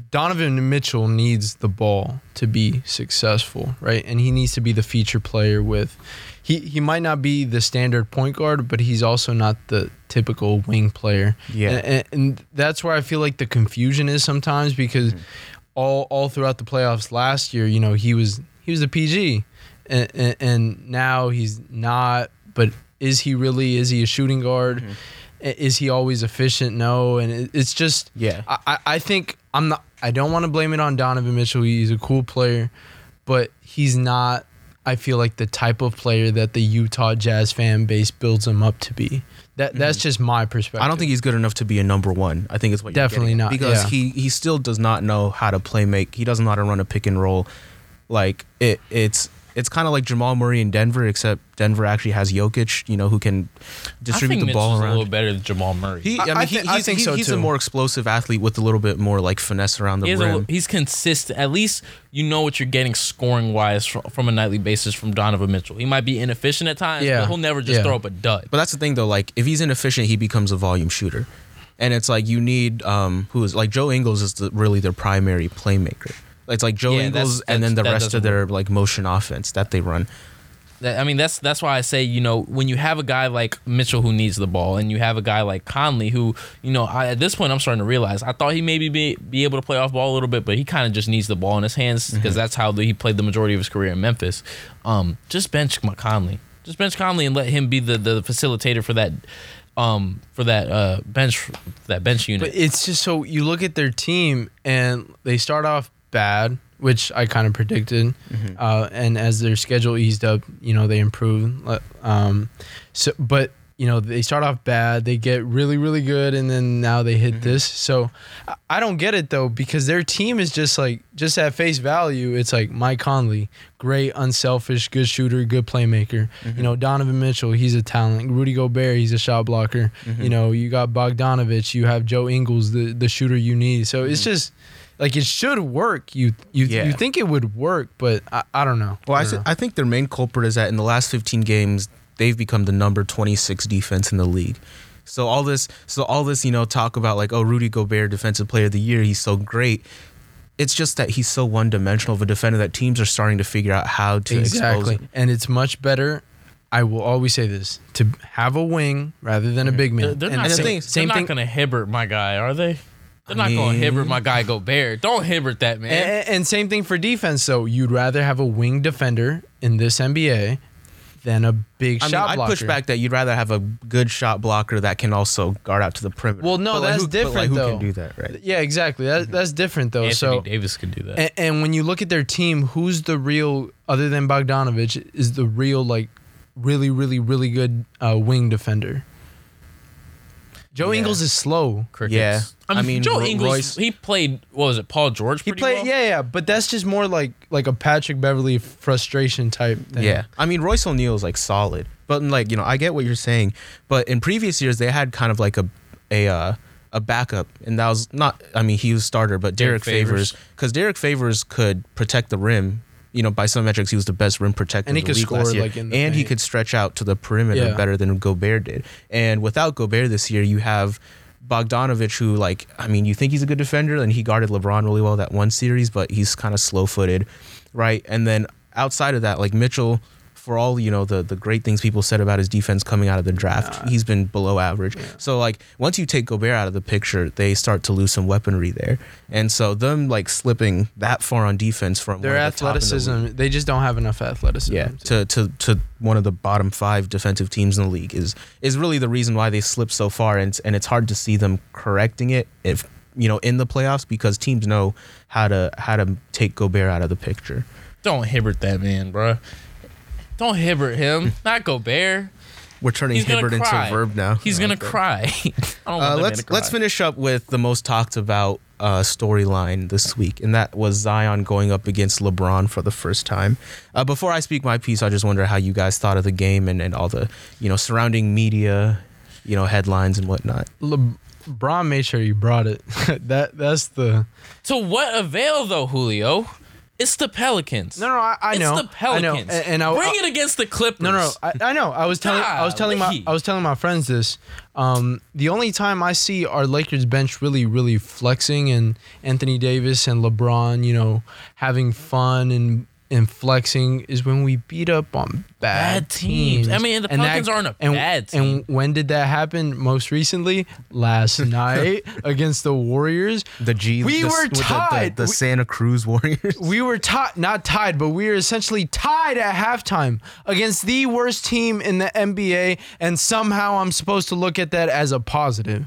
Donovan Mitchell needs the ball to be successful, right? And he needs to be the feature player with. He he might not be the standard point guard, but he's also not the typical wing player. Yeah. and, and, and that's where I feel like the confusion is sometimes because all all throughout the playoffs last year, you know, he was he was the PG, and, and, and now he's not. But is he really? Is he a shooting guard? Mm-hmm. I- Is he always efficient? No, and it, it's just Yeah. I- I think I'm not. I don't want to blame it on Donovan Mitchell. He's a cool player, but he's not. I feel like the type of player that the Utah Jazz fan base builds him up to be. That that's just my perspective. Mm-hmm. I don't think he's good enough to be a number one. I think it's what you're Definitely not, because yeah. he he still does not know how to play make. He doesn't know how to run a pick and roll. Like it, it's it's kind of like Jamal Murray in Denver, except Denver actually has Jokic, you know, who can distribute I think the ball Mitchell's around. a little better than Jamal Murray. He, I, I- mean, I he, thi- I think he- so, he's a more explosive athlete with a little bit more like finesse around the He has a- rim. he's consistent. At least you know what you're getting scoring wise from, from a nightly basis from Donovan Mitchell. He might be inefficient at times, Yeah. but he'll never just Yeah. throw up a dud. But that's the thing, though. Like, if he's inefficient, he becomes a volume shooter, and it's like you need um who is like Joe Ingles is the, really their primary playmaker. It's like Joe Yeah, that's- Ingles, and then the rest of their like motion offense that they run. That- I mean, that's that's why I say you know when you have a guy like Mitchell who needs the ball, and you have a guy like Conley who you know I, at this point I'm starting to realize I thought he maybe be be able to play off ball a little bit, but he kind of just needs the ball in his hands because that's how the, he played the majority of his career in Memphis. Um, just bench Conley, just bench Conley and let him be the the facilitator for that um for that uh bench that bench unit. But it's just so you look at their team and they start off bad, which I kind of predicted. Mm-hmm. Uh, and as their schedule eased up, you know they improved. Um, so, but you know they start off bad, they get really really good, and then now they hit mm-hmm. this. So I- don't get it though because their team is just like just at face value, it's like Mike Conley, great, unselfish, good shooter, good playmaker. Mm-hmm. You know Donovan Mitchell, he's a talent. Rudy Gobert, he's a shot blocker. You know you got Bogdanovich, you have Joe Ingles, the the shooter you need. So it's just like it should work. You you Yeah. you think it would work, but I, I don't know. Well, I, don't th- know. I think their main culprit is that in the last 15 games, they've become the number 26 defense in the league. So all this, so all this, you know, talk about like, oh, Rudy Gobert, defensive player of the year, he's so great. It's just that he's so one-dimensional of a defender that teams are starting to figure out how to expose exactly, him. and it's much better. I will always say this: to have a wing rather than a big man. They're, they're And not, the same, thing- they're same not gonna Hibbert my guy, are they? They're I not gonna mean- Hibbert my guy Gobert. Don't Hibbert that man. And, and same thing for defense. though. you'd rather have a wing defender in this NBA than a big I mean, shot I'd blocker. push back that you'd rather have a good shot blocker that can also guard out to the perimeter. Well, no, But, like, that's who, but, like, different, who though. can do that, right? Yeah, exactly. That, that's different though. Anthony so Davis could do that. And, and when you look at their team, who's the real, other than Bogdanovich, is the real like really, really, really good uh, wing defender? Joe Yeah. Ingles is slow. Crickets. Yeah. I mean, I mean, Joe Ro- Ingles. Royce- He played. What was it? Paul George. He played, well? yeah, yeah, but that's just more like like a Patrick Beverley frustration type thing. Yeah, I mean Royce O'Neale is like solid, but like you know I get what you're saying, but in previous years they had kind of like a a uh, a backup, and that was not. I mean he was starter, but Derrick, Derrick Favors, Favors. because Derrick Favors could protect the rim. You know, by some metrics, he was the best rim protector And he in the could league score, last year, like, in the and he could stretch out to the perimeter Yeah. better than Gobert did. And without Gobert this year, you have Bogdanovich, who like I mean, you think he's a good defender, and he guarded LeBron really well that one series, but he's kind of slow footed, right? And then outside of that, like Mitchell, for all you know the the great things people said about his defense coming out of the draft, he's been below average. So like once you take Gobert out of the picture, they start to lose some weaponry there, and so them like slipping that far on defense from Their one of the top in the athleticism, they just don't have enough athleticism. yeah, to, to to one of the bottom five defensive teams in the league is is really the reason why they slipped so far, and and it's hard to see them correcting it if you know in the playoffs because teams know how to how to take Gobert out of the picture. Don't Hibbert that man, bruh. Don't Hibbert him. Not Gobert. We're turning He's gonna Hibbert into cry. a verb now. He's I gonna like cry. I don't want Uh, that man let's cry. let's finish up with the most talked about uh, storyline this week, and that was Zion going up against LeBron for the first time. Uh, before I speak my piece, I just wonder how you guys thought of the game and, and all the you know surrounding media, you know headlines and whatnot. LeBron made sure you brought it. that that's the To what avail though, Julio? It's the Pelicans. no no I, I it's know the Pelicans. I know and, and I, Bring I- it against the Clippers. No, no, I, I know. I was telling, I was telling my, I was telling my friends this. Um, the only time I see our Lakers bench really, really flexing and Anthony Davis and LeBron, you know, having fun and and flexing is when we beat up on bad, Bad teams. I mean, the Pelicans aren't a and, bad team. And when did that happen? Most recently, last night against the Warriors. The G. We the, were with the- the- tied. The, We- Santa Cruz Warriors. we were tied, not tied, but we were essentially tied at halftime against the worst team in the NBA, and somehow I'm supposed to look at that as a positive.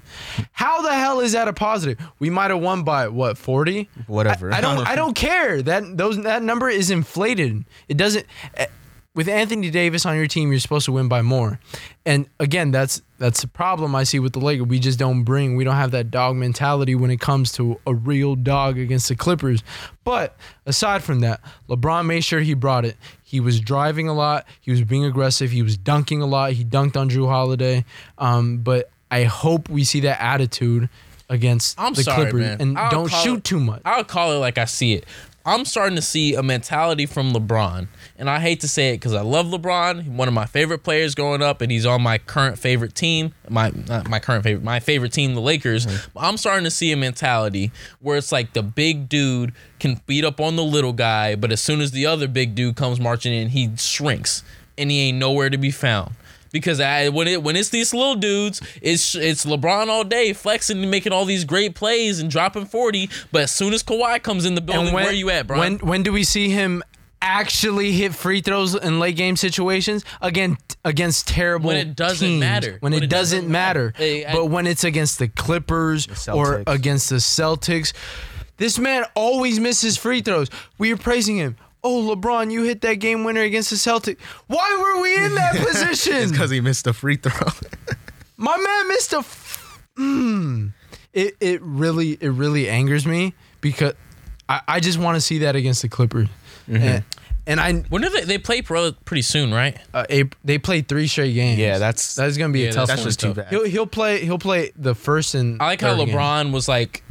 How the hell is that a positive? We might have won by what, 40? Whatever. I, I don't. I don't care. That those that number is inflated. It doesn't. Eh, with Anthony Davis on your team, you're supposed to win by more. And again, that's that's the problem I see with the Lakers. We just don't bring, we don't have that dog mentality when it comes to a real dog against the Clippers. But aside from that, LeBron made sure he brought it. He was driving a lot. He was being aggressive. He was dunking a lot. He dunked on Jrue Holiday. Um, but I hope we see that attitude against I'm the sorry, Clippers man. and I'll don't shoot it- too much. I'll call it like I see it. I'm starting to see a mentality from LeBron, and I hate to say it because I love LeBron, one of my favorite players growing up, and he's on my current favorite team. My not my current favorite, my favorite team, the Lakers. Mm-hmm. I'm starting to see a mentality where it's like the big dude can beat up on the little guy, but as soon as the other big dude comes marching in, he shrinks, and he ain't nowhere to be found. Because I, when it when it's these little dudes, it's it's LeBron all day flexing and making all these great plays and dropping forty. But as soon as Kawhi comes in the building, where are you at, bro? When when do we see him actually hit free throws in late game situations again against terrible When it doesn't teams. matter. When, it, doesn't, matter, Hey, I- but when it's against the Clippers or against the Celtics this man always misses free throws we are praising him oh LeBron you hit that game winner against the Celtics why were we in that position because he missed a free throw. my man missed a. F- mm. It it really it really angers me because I, I just want to see that against the Clippers, Mm-hmm. and, and I when do they they play pro pretty soon, right? uh, Ap- they play three straight games. Yeah, that's- that's gonna be Yeah, a tough that's one. just too bad. He'll he'll play he'll play the first and I like how third game. LeBron was like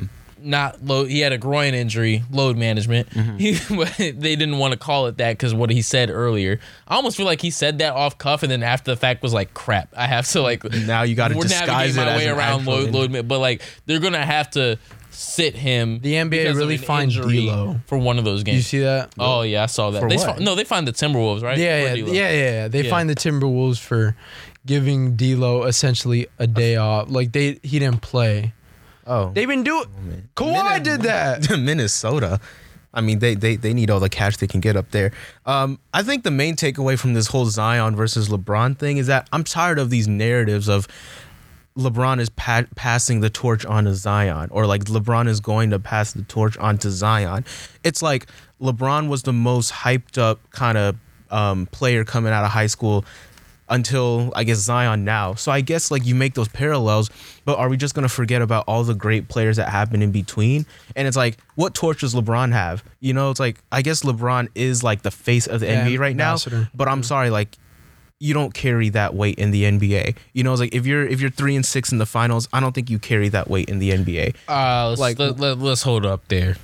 not load. He had a groin injury, load management. Mm-hmm. He, but they didn't want to call it that because what he said earlier. I almost feel like he said that off cuff, and then after the fact was like, "Crap, I have to like." Now you gotta we're disguise navigating it my as way an around actual load, injury. load, but like they're gonna have to sit him. The NBA because of really an fined injury D'Lo. for one of those games. You see that? Oh yeah, I saw that. For They what? fi- no, they find the Timberwolves right. yeah, For yeah, D'Lo. yeah, yeah, yeah. They Yeah. find the Timberwolves for giving D'Lo essentially a day off. Like they he didn't play. Oh, They've been doing. It. Kawhi did that. Minnesota. I mean, they, they they need all the cash they can get up there. Um, I think the main takeaway from this whole Zion versus LeBron thing is that I'm tired of these narratives of LeBron is pa- passing the torch on to Zion, or like LeBron is going to pass the torch on to Zion. It's like LeBron was the most hyped up kind of um, player coming out of high school until I guess Zion now. So I guess like you make those parallels, but are we just gonna forget about all the great players that happened in between? And it's like, what torch does LeBron have? You know, it's like I guess LeBron is like the face of the Yeah, NBA right now. But I'm sorry, like you don't carry that weight in the NBA. You know, it's like if you're if you're three and six in the finals, I don't think you carry that weight in the NBA. Uh, let's, Like- let, let, us hold up there.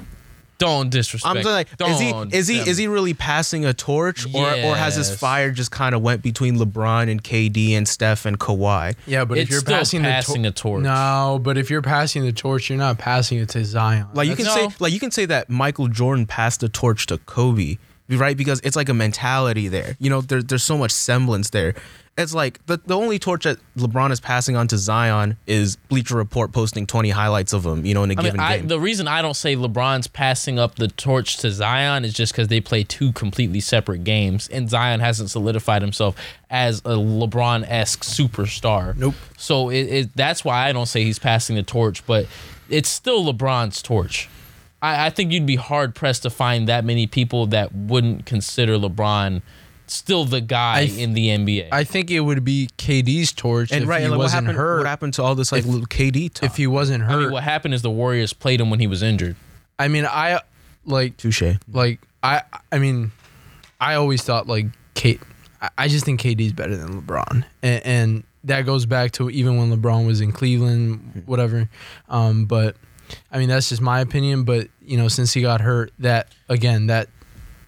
Don't disrespect. I'm saying like, don't is he is he them. is he really passing a torch, or or has his fire just kind of went between LeBron and KD and Steph and Kawhi? Yeah, but if you're still passing, passing the a torch. No, but if you're passing the torch, you're not passing it to Zion. Like you can That's- say, like you can say that Michael Jordan passed the torch to Kobe, right? Because it's like a mentality there. You know, there, there's so much semblance there. It's like the the only torch that LeBron is passing on to Zion is Bleacher Report posting 20 highlights of him, you know, in a I mean, given I, game. the reason I don't say LeBron's passing up the torch to Zion is just because they play two completely separate games, and Zion hasn't solidified himself as a LeBron esque superstar. Nope. So it, it, that's why I don't say he's passing the torch, but it's still LeBron's torch. I, I think you'd be hard pressed to find that many people that wouldn't consider LeBron still the guy th- in the NBA. I think it would be KD's torch and if right, he like, what wasn't happened? hurt. What happened to all this like little KD talk? If he wasn't hurt, I hurt, mean, what happened is the Warriors played him when he was injured. I mean, I like touche. like I I mean, I always thought like Kate. I- I just think KD's better than LeBron, and, and that goes back to even when LeBron was in Cleveland, whatever. Um, but I mean, that's just my opinion. But you know, since he got hurt, that again, that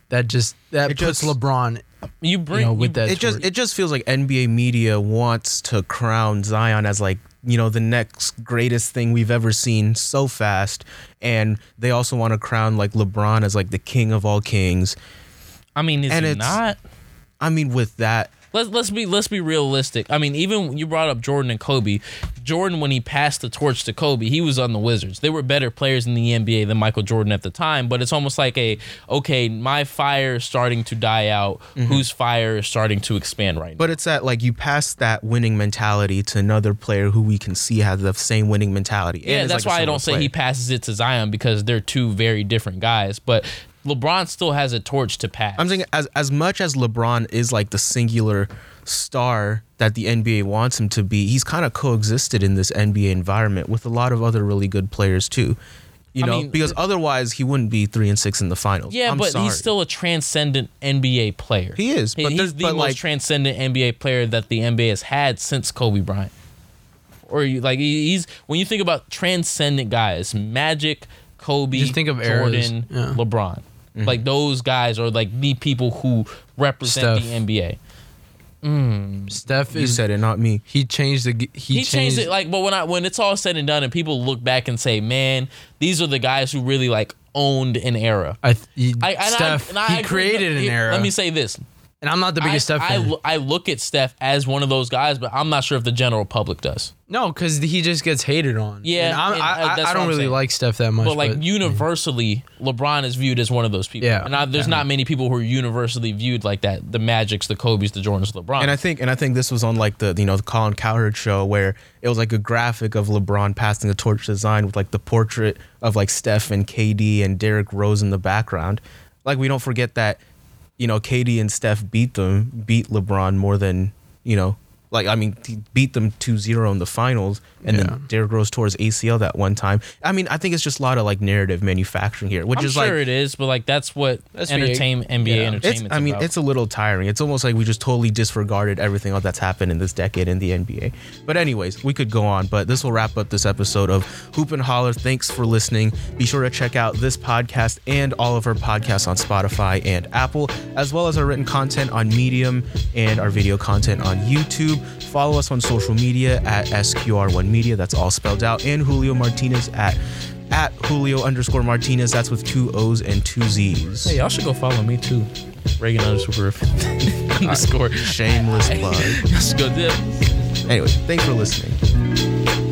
that just that It puts just- LeBron, You bring you know, with you- that. it just it just feels like NBA media wants to crown Zion as like you know the next greatest thing we've ever seen so fast, and they also want to crown like LeBron as like the king of all kings. I mean, is and he it's- not? I mean, with that, Let's let's be let's be realistic. I mean, even you brought up Jordan and Kobe. Jordan, when he passed the torch to Kobe, he was on the Wizards. They were better players in the NBA than Michael Jordan at the time. But it's almost like a okay, my fire is starting to die out. Mm-hmm. Whose fire is starting to expand right now? but it's that like you pass that winning mentality to another player who we can see has the same winning mentality. and Yeah, that's like, why I don't similar say he passes it to Zion because they're two very different guys. But LeBron still has a torch to pass. I'm saying as as much as LeBron is like the singular star that the NBA wants him to be, he's kind of coexisted in this NBA environment with a lot of other really good players too. You I know, mean, because uh, otherwise he wouldn't be three and six in the finals. yeah, I'm but sorry. he's still a transcendent NBA player. He is, but there's- he's the but, most like- transcendent NBA player that the NBA has had since Kobe Bryant. Or you like he's when you think about transcendent guys, Magic, Kobe, Just think of Jordan, yeah. LeBron. Mm-hmm. Like those guys are like the people who represent Steph. the NBA. Steph you is said it, not me. he changed the he, He, changed, it like, but when I when it's all said and done, and people look back and say, "Man, these are the guys who really like owned an era." I, he, I, and I- Steph and I he agree. created an Here, era. Let me say this: and I'm not the biggest I, Steph I, fan. lo- I look at Steph as one of those guys, but I'm not sure if the general public does. no, because he just gets hated on. Yeah, and I'm, and, I, uh, I, that's I what don't I'm really saying. like Steph that much. But like universally, LeBron is viewed as one of those people. Yeah, and I, there's not many people who are universally viewed like that. The Magics, the Kobe's, the Jordans, LeBron. And I think and I think this was on like the you know the Colin Cowherd show where it was like a graphic of LeBron passing the torch design with like the portrait of like Steph and KD and Derrick Rose in the background. Like we don't forget that you know KD and Steph beat them beat LeBron more than you know like I mean he beat them 2-0 in the finals and Yeah. then Derrick Rose tore his ACL that one time. I mean I think it's just a lot of like narrative manufacturing here, which I'm is sure like it is, but like that's what That's what entertainment NBA yeah. entertainment. it's, I mean, it's a little tiring. It's almost like we just totally disregarded everything else that's happened in this decade in the NBA. But anyways, we could go on, but this will wrap up this episode of Hoop and Holler. Thanks for listening. Be sure to check out this podcast and all of our podcasts on Spotify and Apple, as well as our written content on Medium and our video content on YouTube. Follow us on social media at SQR1 Media. That's all spelled out. And Julio Martinez at at Julio underscore Martinez. That's with two O's and two Z's. Hey, y'all should go follow me too. Reagan underscore underscore. Shameless plug. Y'all should go dip. Anyway, thanks for listening.